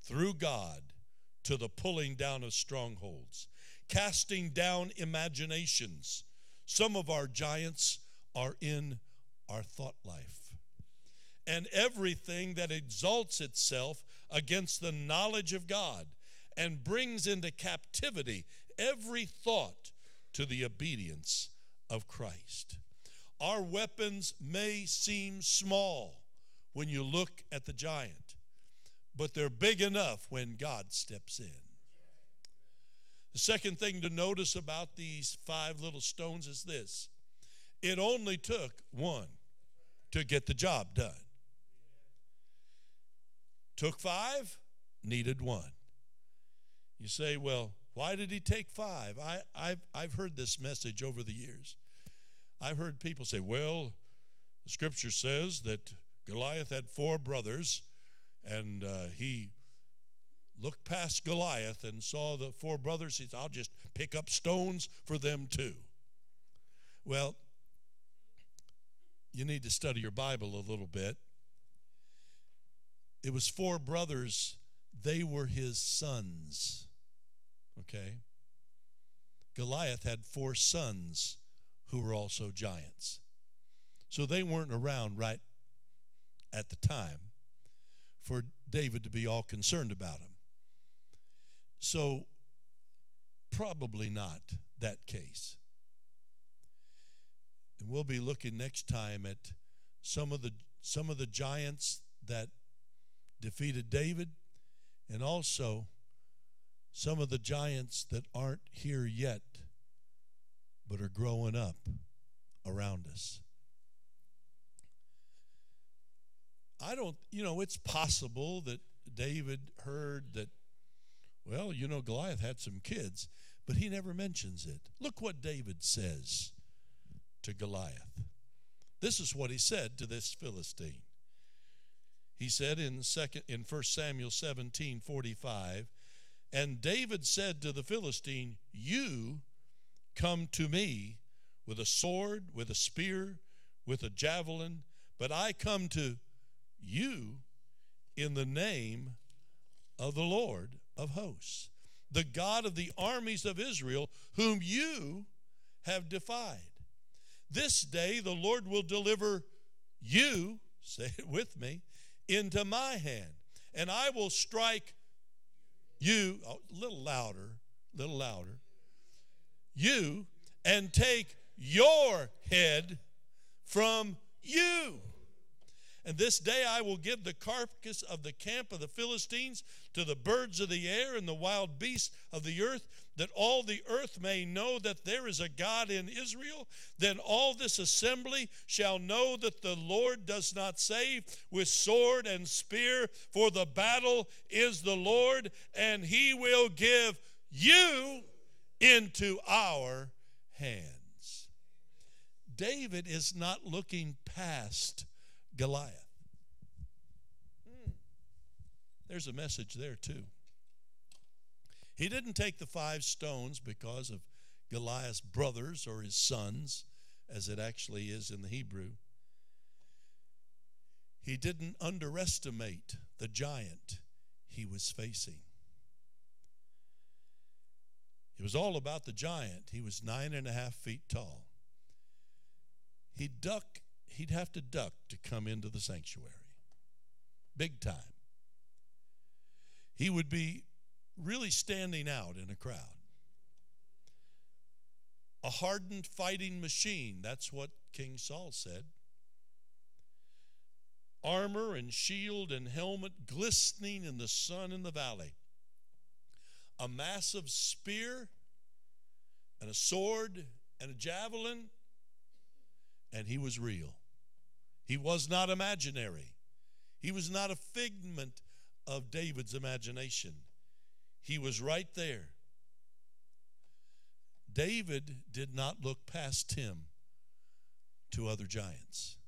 through God to the pulling down of strongholds, casting down imaginations. Some of our giants are in our thought life. And everything that exalts itself against the knowledge of God and brings into captivity every thought to the obedience of Christ. Our weapons may seem small when you look at the giant, but they're big enough when God steps in. The second thing to notice about these five little stones is this it only took one to get the job done. Took five, needed one. You say, well, why did he take five? I, I've, I've heard this message over the years. I've heard people say, well, the scripture says that Goliath had four brothers, and uh, he looked past Goliath and saw the four brothers. He said, I'll just pick up stones for them too. Well, you need to study your Bible a little bit. It was four brothers, they were his sons. Okay? Goliath had four sons who were also giants. So they weren't around right at the time for David to be all concerned about him So, probably not that case. And we'll be looking next time at some of the some of the giants that defeated David and also some of the giants that aren't here yet but are growing up around us. I don't, you know, it's possible that David heard that, well, you know, Goliath had some kids, but he never mentions it. Look what David says to Goliath. This is what he said to this Philistine. He said in second in 1 Samuel 17, 45, and David said to the Philistine, You come to me with a sword, with a spear, with a javelin, but I come to you in the name of the Lord of hosts, the God of the armies of Israel, whom you have defied. This day the Lord will deliver you, say it with me, into my hand, and I will strike you, a little louder, a little louder, you, and take your head from you. And this day I will give the carcass of the camp of the Philistines to the birds of the air and the wild beasts of the earth, that all the earth may know that there is a God in Israel. Then all this assembly shall know that the Lord does not save with sword and spear, for the battle is the Lord, and he will give you into our hands. David is not looking past Goliath. Hmm. There's a message there, too. He didn't take the five stones because of Goliath's brothers or his sons, as it actually is in the Hebrew. He didn't underestimate the giant he was facing. It was all about the giant. He was nine and a half feet tall. He'd duck he'd have to duck to come into the sanctuary. Big time. He would be really standing out in a crowd. A hardened fighting machine, that's what King Saul said. Armor and shield and helmet glistening in the sun in the valley. A massive spear and a sword and a javelin, and he was real. He was not imaginary. He was not a figment of David's imagination. He was right there. David did not look past him to other giants,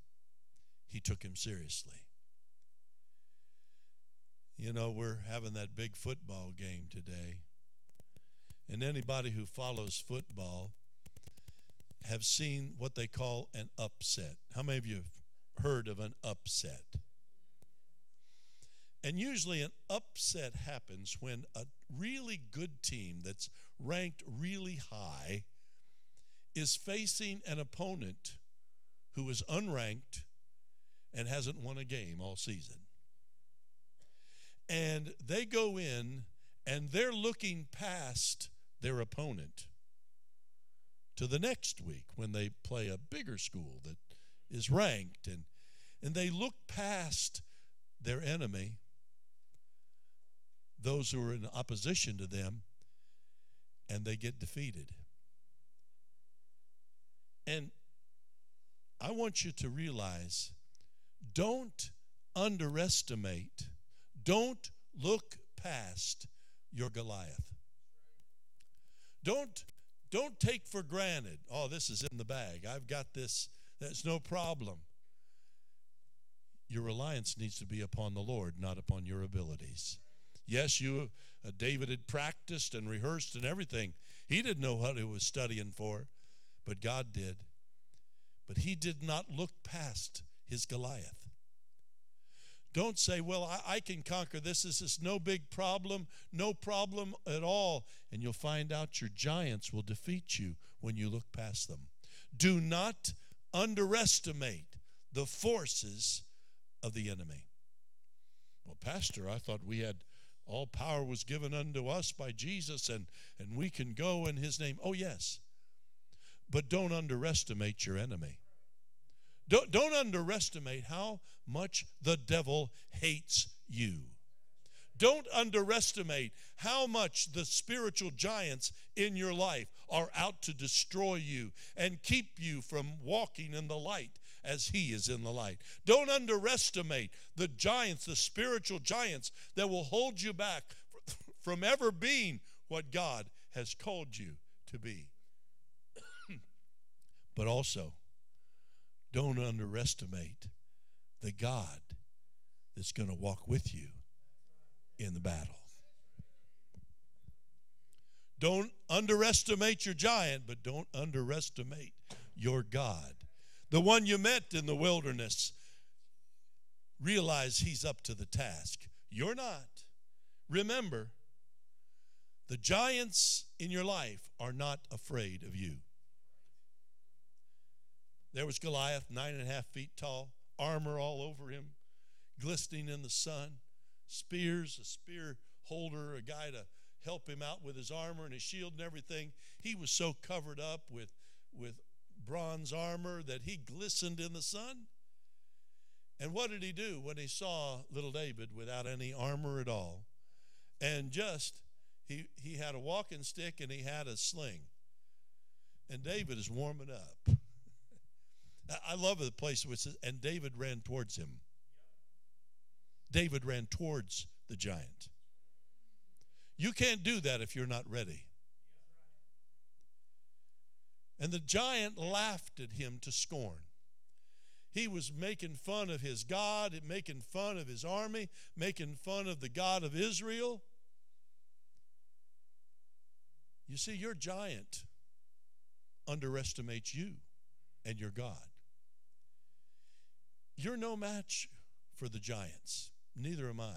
he took him seriously. You know, we're having that big football game today. And anybody who follows football have seen what they call an upset. How many of you have heard of an upset. And usually, an upset happens when a really good team that's ranked really high is facing an opponent who is unranked and hasn't won a game all season. And they go in and they're looking past their opponent to the next week when they play a bigger school that is ranked and and they look past their enemy those who are in opposition to them and they get defeated and i want you to realize don't underestimate Don't look past your Goliath. Don't don't take for granted, oh, this is in the bag. I've got this. That's no problem. Your reliance needs to be upon the Lord, not upon your abilities. Yes, you uh, David had practiced and rehearsed and everything. He didn't know what he was studying for, but God did. But he did not look past his Goliath. Don't say, well, I, I, can conquer this. This is no big problem, no problem at all. And you'll find out your giants will defeat you when you look past them. Do not underestimate the forces of the enemy. Well, Pastor, I thought we had all power was given unto us by Jesus and, and we can go in his name. Oh, yes. But don't underestimate your enemy. Don't, don't underestimate how much the devil hates you. Don't underestimate how much the spiritual giants in your life are out to destroy you and keep you from walking in the light as he is in the light. Don't underestimate the giants, the spiritual giants that will hold you back from ever being what God has called you to be. but also, don't underestimate the God that's going to walk with you in the battle. Don't underestimate your giant, but don't underestimate your God. The one you met in the wilderness, realize he's up to the task. You're not. Remember, the giants in your life are not afraid of you. There was Goliath, nine and a half feet tall, armor all over him, glistening in the sun, spears, a spear holder, a guy to help him out with his armor and his shield and everything. He was so covered up with, with bronze armor that he glistened in the sun. And what did he do when he saw little David without any armor at all? And just, he, he had a walking stick and he had a sling. And David is warming up. I love the place where it says, and David ran towards him. David ran towards the giant. You can't do that if you're not ready. And the giant laughed at him to scorn. He was making fun of his God, making fun of his army, making fun of the God of Israel. You see, your giant underestimates you and your God. You're no match for the giants. Neither am I.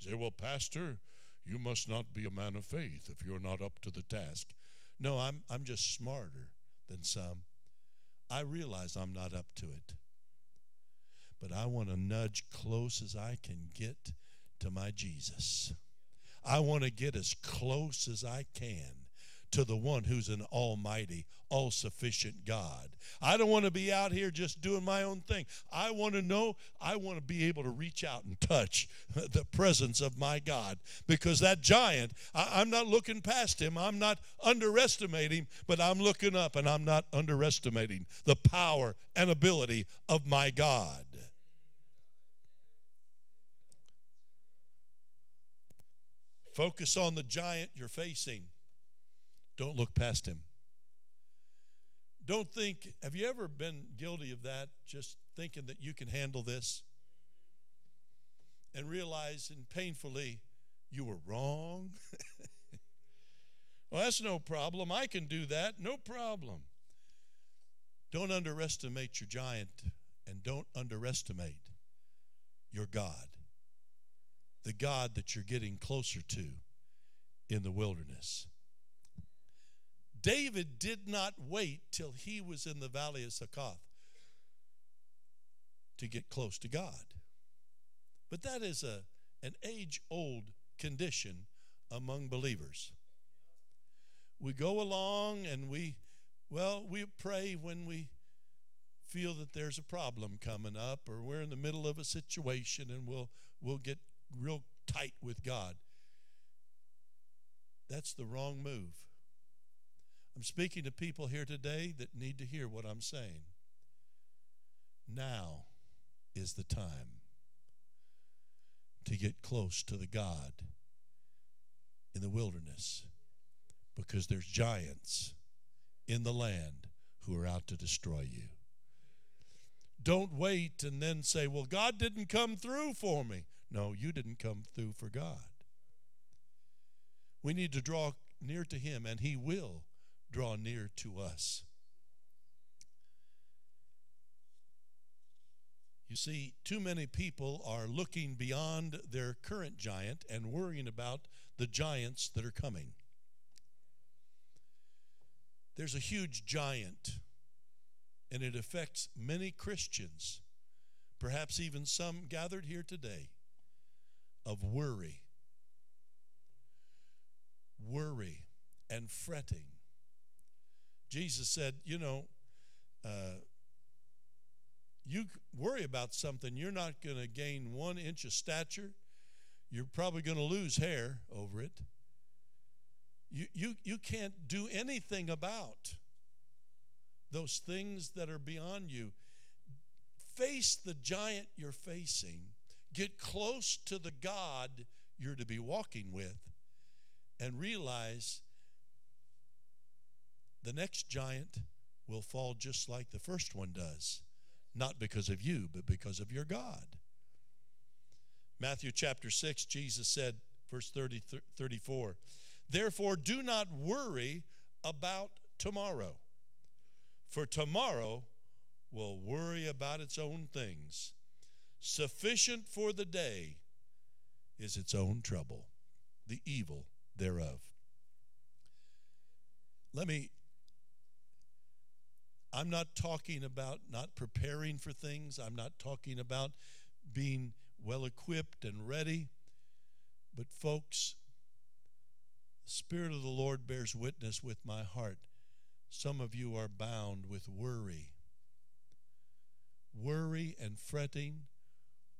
You say, well, Pastor, you must not be a man of faith if you're not up to the task. No, I'm, I'm just smarter than some. I realize I'm not up to it. But I want to nudge close as I can get to my Jesus. I want to get as close as I can to the one who's an almighty, all sufficient God. I don't want to be out here just doing my own thing. I want to know, I want to be able to reach out and touch the presence of my God because that giant, I, am not looking past him, I'm not underestimating, but I'm looking up and I'm not underestimating the power and ability of my God. Focus on the giant you're facing don't look past him. Don't think, have you ever been guilty of that? Just thinking that you can handle this and realizing painfully you were wrong? well, that's no problem. I can do that. No problem. Don't underestimate your giant and don't underestimate your God, the God that you're getting closer to in the wilderness. David did not wait till he was in the valley of Succoth to get close to God. But that is a, an age old condition among believers. We go along and we, well, we pray when we feel that there's a problem coming up or we're in the middle of a situation and we'll, we'll get real tight with God. That's the wrong move. I'm speaking to people here today that need to hear what I'm saying. Now is the time to get close to the God in the wilderness because there's giants in the land who are out to destroy you. Don't wait and then say, Well, God didn't come through for me. No, you didn't come through for God. We need to draw near to Him, and He will draw near to us. You see, too many people are looking beyond their current giant and worrying about the giants that are coming. There's a huge giant and it affects many Christians, perhaps even some gathered here today, of worry. Worry and fretting. Jesus said, You know, uh, you worry about something, you're not going to gain one inch of stature. You're probably going to lose hair over it. You, you, you can't do anything about those things that are beyond you. Face the giant you're facing. Get close to the God you're to be walking with and realize the next giant will fall just like the first one does. Not because of you, but because of your God. Matthew chapter 6, Jesus said, verse 30, 34, Therefore, do not worry about tomorrow for tomorrow will worry about its own things. Sufficient for the day is its own trouble, the evil thereof. Let me, I'm not talking about not preparing for things, I'm not talking about being well equipped and ready. But, folks, the Spirit of the Lord bears witness with my heart some of you are bound with worry. Worry and fretting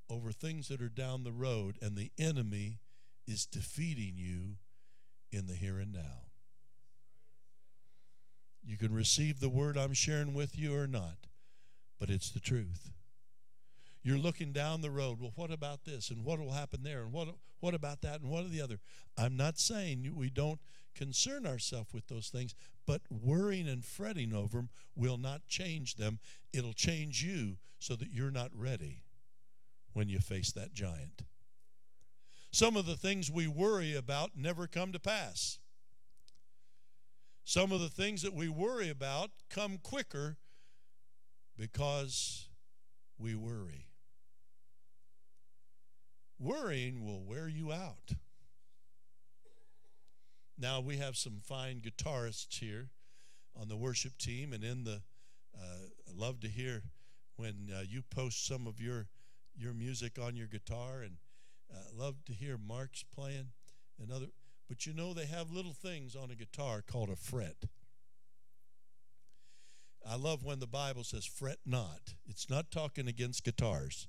over things that are down the road, and the enemy is defeating you in the here and now. You can receive the word I'm sharing with you or not, but it's the truth. You're looking down the road. Well, what about this? And what will happen there? And what, what about that? And what are the other? I'm not saying we don't concern ourselves with those things, but worrying and fretting over them will not change them. It'll change you so that you're not ready when you face that giant. Some of the things we worry about never come to pass. Some of the things that we worry about come quicker because we worry. Worrying will wear you out. Now, we have some fine guitarists here on the worship team, and in the, uh, love to hear when uh, you post some of your, your music on your guitar, and uh, love to hear Mark's playing and other. But you know, they have little things on a guitar called a fret. I love when the Bible says, fret not. It's not talking against guitars,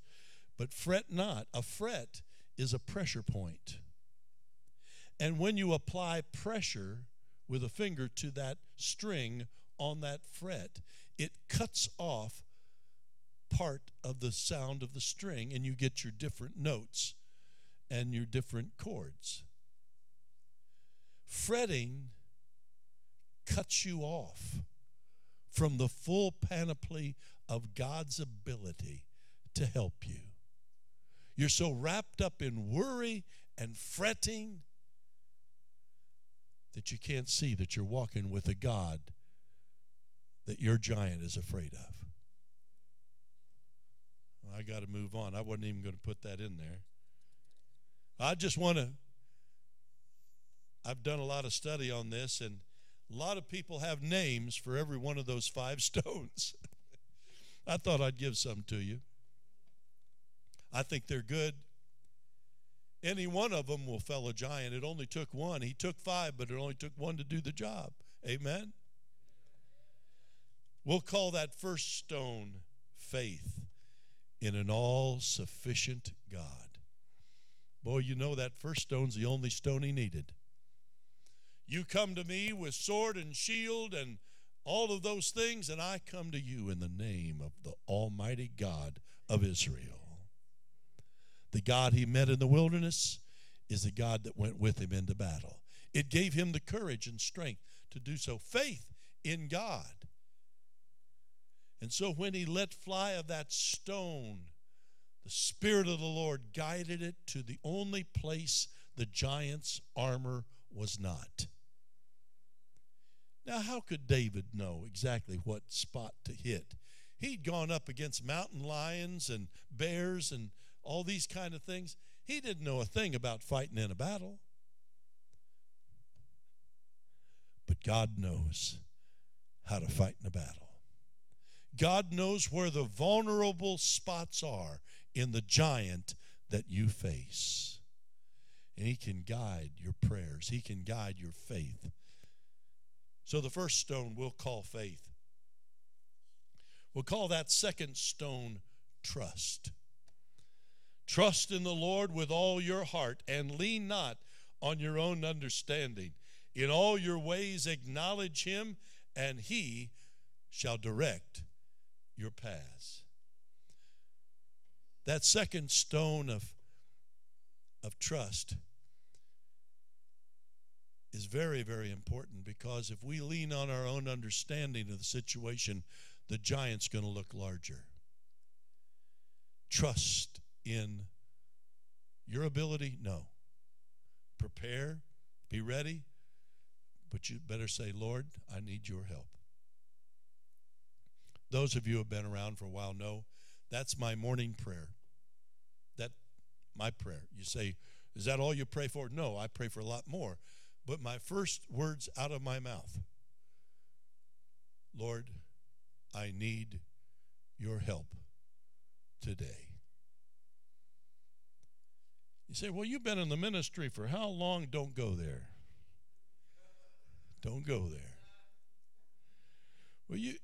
but fret not. A fret is a pressure point. And when you apply pressure with a finger to that string on that fret, it cuts off part of the sound of the string and you get your different notes and your different chords. Fretting cuts you off from the full panoply of God's ability to help you. You're so wrapped up in worry and fretting that you can't see that you're walking with a God that your giant is afraid of. I got to move on. I wasn't even going to put that in there. I just want to. I've done a lot of study on this, and a lot of people have names for every one of those five stones. I thought I'd give some to you. I think they're good. Any one of them will fell a giant. It only took one. He took five, but it only took one to do the job. Amen? We'll call that first stone faith in an all sufficient God. Boy, you know that first stone's the only stone he needed. You come to me with sword and shield and all of those things, and I come to you in the name of the Almighty God of Israel. The God he met in the wilderness is the God that went with him into battle. It gave him the courage and strength to do so. Faith in God. And so when he let fly of that stone, the Spirit of the Lord guided it to the only place the giant's armor was not. Now, how could David know exactly what spot to hit? He'd gone up against mountain lions and bears and all these kind of things. He didn't know a thing about fighting in a battle. But God knows how to fight in a battle. God knows where the vulnerable spots are in the giant that you face. And He can guide your prayers, He can guide your faith. So the first stone we'll call faith. We'll call that second stone trust. Trust in the Lord with all your heart and lean not on your own understanding. In all your ways acknowledge him, and he shall direct your paths. That second stone of, of trust is very, very important because if we lean on our own understanding of the situation, the giant's going to look larger. Trust in your ability? No. Prepare, be ready, but you better say, Lord, I need your help. Those of you who have been around for a while know that's my morning prayer. That my prayer. You say, is that all you pray for? No, I pray for a lot more. But my first words out of my mouth Lord, I need your help today. You say, well, you've been in the ministry for how long? Don't go there. Don't go there. Well, you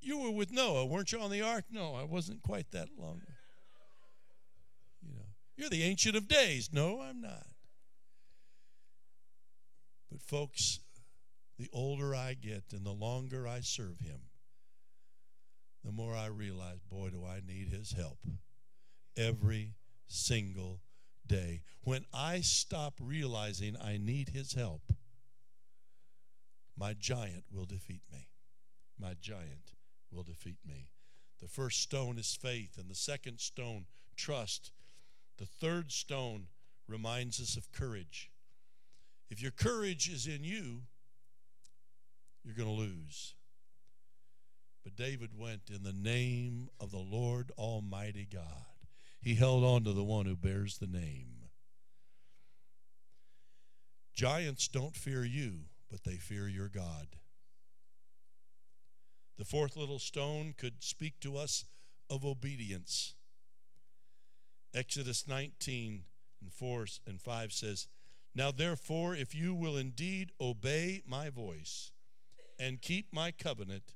you were with Noah, weren't you on the ark? No, I wasn't quite that long. You know, you're the ancient of days. No, I'm not. But, folks, the older I get and the longer I serve Him, the more I realize, boy, do I need His help every single day. When I stop realizing I need His help, my giant will defeat me. My giant will defeat me. The first stone is faith, and the second stone, trust. The third stone reminds us of courage. If your courage is in you, you're going to lose. But David went in the name of the Lord Almighty God. He held on to the one who bears the name. Giants don't fear you, but they fear your God. The fourth little stone could speak to us of obedience. Exodus 19 and 4 and 5 says, now, therefore, if you will indeed obey my voice and keep my covenant,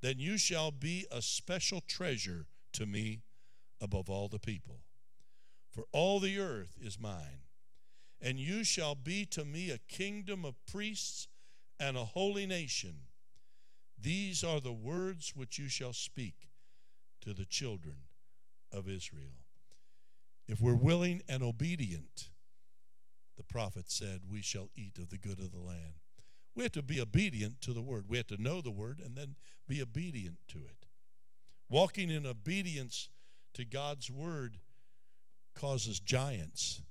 then you shall be a special treasure to me above all the people. For all the earth is mine, and you shall be to me a kingdom of priests and a holy nation. These are the words which you shall speak to the children of Israel. If we're willing and obedient, the prophet said, We shall eat of the good of the land. We have to be obedient to the word. We have to know the word and then be obedient to it. Walking in obedience to God's word causes giants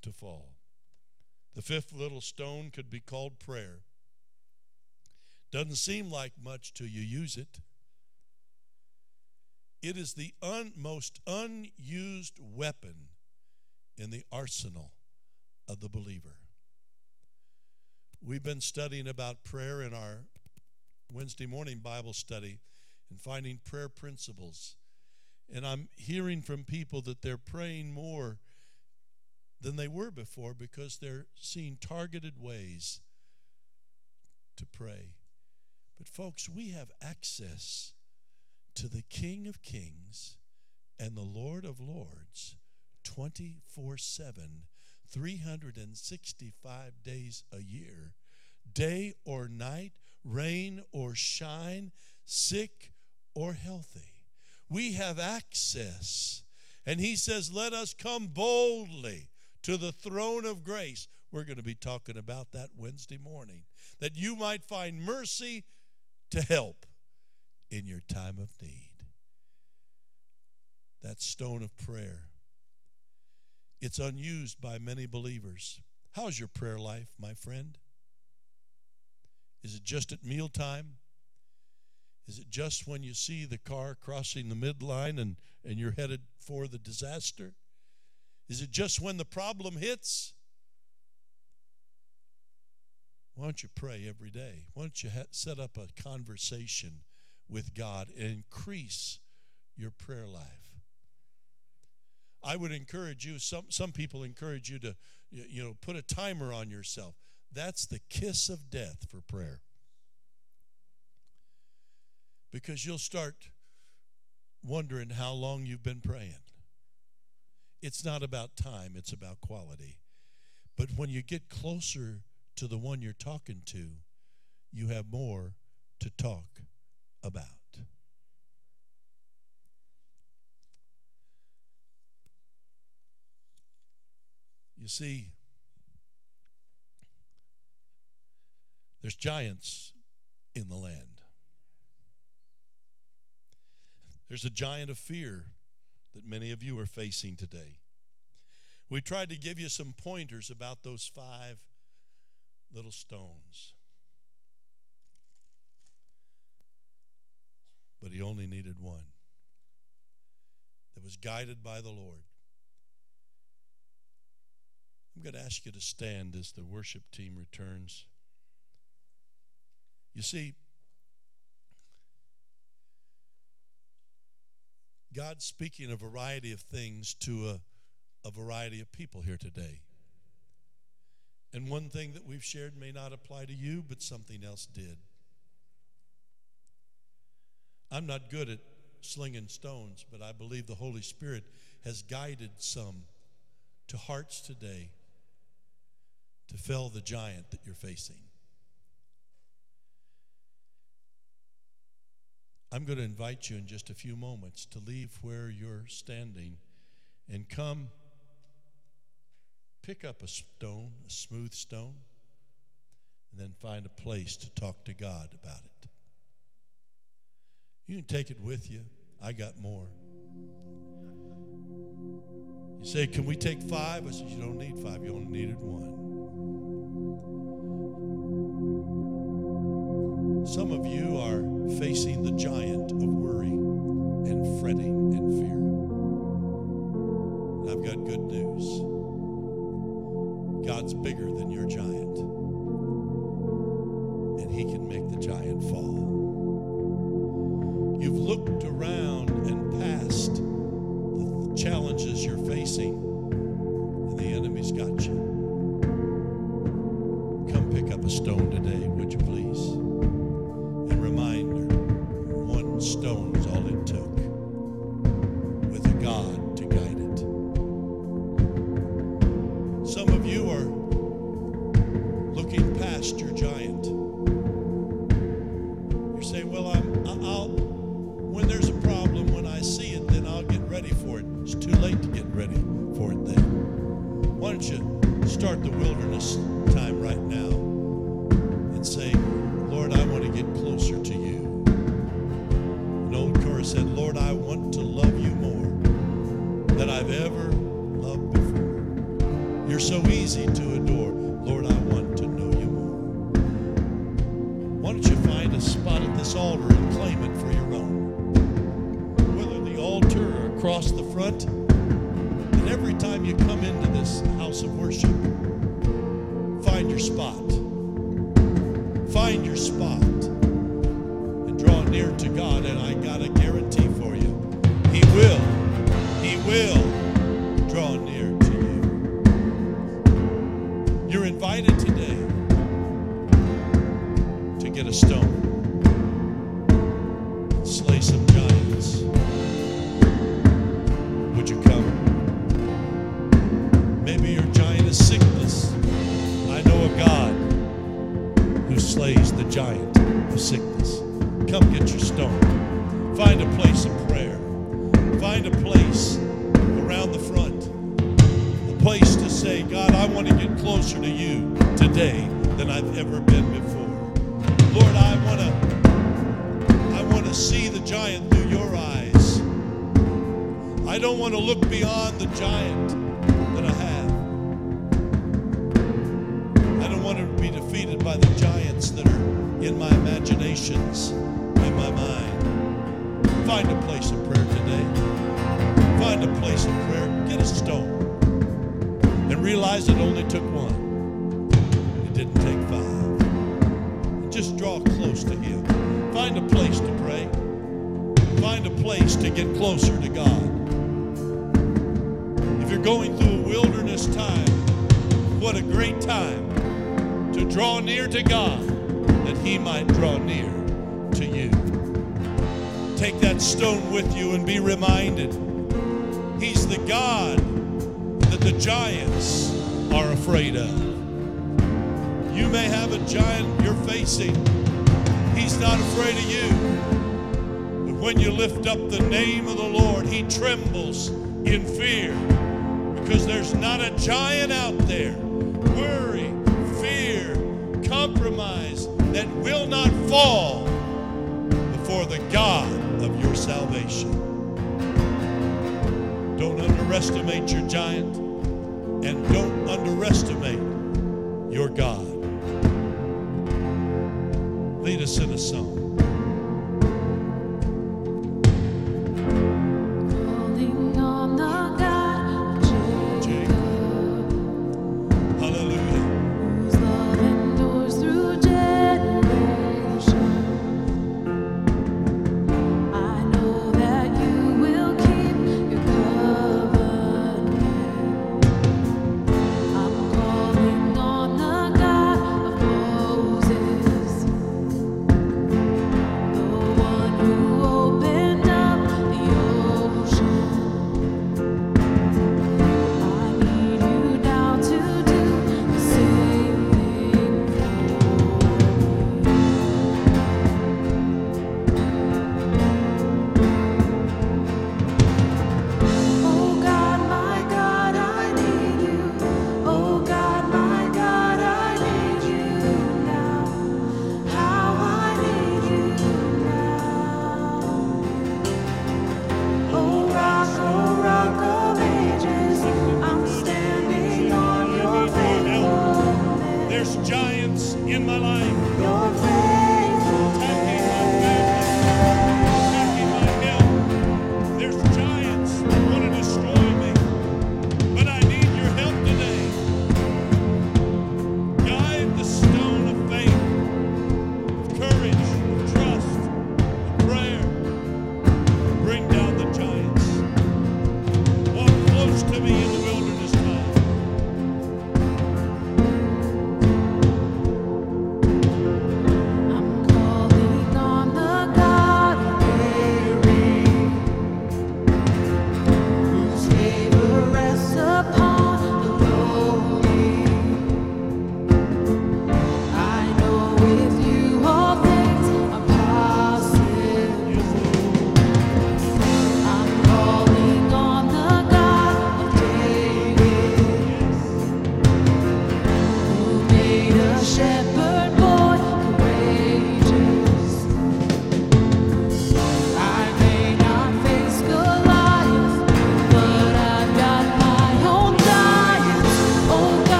to fall. The fifth little stone could be called prayer. Doesn't seem like much till you use it. It is the un, most unused weapon in the arsenal of the believer. We've been studying about prayer in our Wednesday morning Bible study and finding prayer principles. And I'm hearing from people that they're praying more than they were before because they're seeing targeted ways to pray. But, folks, we have access to the King of Kings and the Lord of Lords 24 7 365 days a year, day or night, rain or shine, sick or healthy. We have access. And he says, Let us come boldly to the throne of grace. We're going to be talking about that Wednesday morning, that you might find mercy to help in your time of need. That stone of prayer. It's unused by many believers. How's your prayer life, my friend? Is it just at mealtime? Is it just when you see the car crossing the midline and, and you're headed for the disaster? Is it just when the problem hits? Why don't you pray every day? Why don't you ha- set up a conversation with God and increase your prayer life? I would encourage you, some, some people encourage you to, you know, put a timer on yourself. That's the kiss of death for prayer. Because you'll start wondering how long you've been praying. It's not about time, it's about quality. But when you get closer to the one you're talking to, you have more to talk about. You see, there's giants in the land. There's a giant of fear that many of you are facing today. We tried to give you some pointers about those five little stones. But he only needed one that was guided by the Lord. I'm going to ask you to stand as the worship team returns. You see, God's speaking a variety of things to a, a variety of people here today. And one thing that we've shared may not apply to you, but something else did. I'm not good at slinging stones, but I believe the Holy Spirit has guided some to hearts today to fell the giant that you're facing. I'm going to invite you in just a few moments to leave where you're standing and come pick up a stone, a smooth stone, and then find a place to talk to God about it. You can take it with you. I got more. You say, Can we take five? I said, You don't need five, you only needed one. Some of you are facing the giant of worry and fretting and fear. I've got good news. God's bigger than your giant, and He can make the giant fall. You've looked around and past the challenges you're facing, and the enemy's got you. Come pick up a stone today, just draw close to Him. Find a place to pray. Find a place to get closer to God. If you're going through a wilderness time, what a great time to draw near to God that He might draw near to you. Take that stone with you and be reminded He's the God that the giants are afraid of. You may have a giant you're facing, He's not afraid of you. But when you lift up the name of the Lord, He trembles in fear because there's not a giant out there. Worry, fear, compromise that will not fall before the God of your salvation. Don't underestimate your giant and don't underestimate your God. Lead us in a song.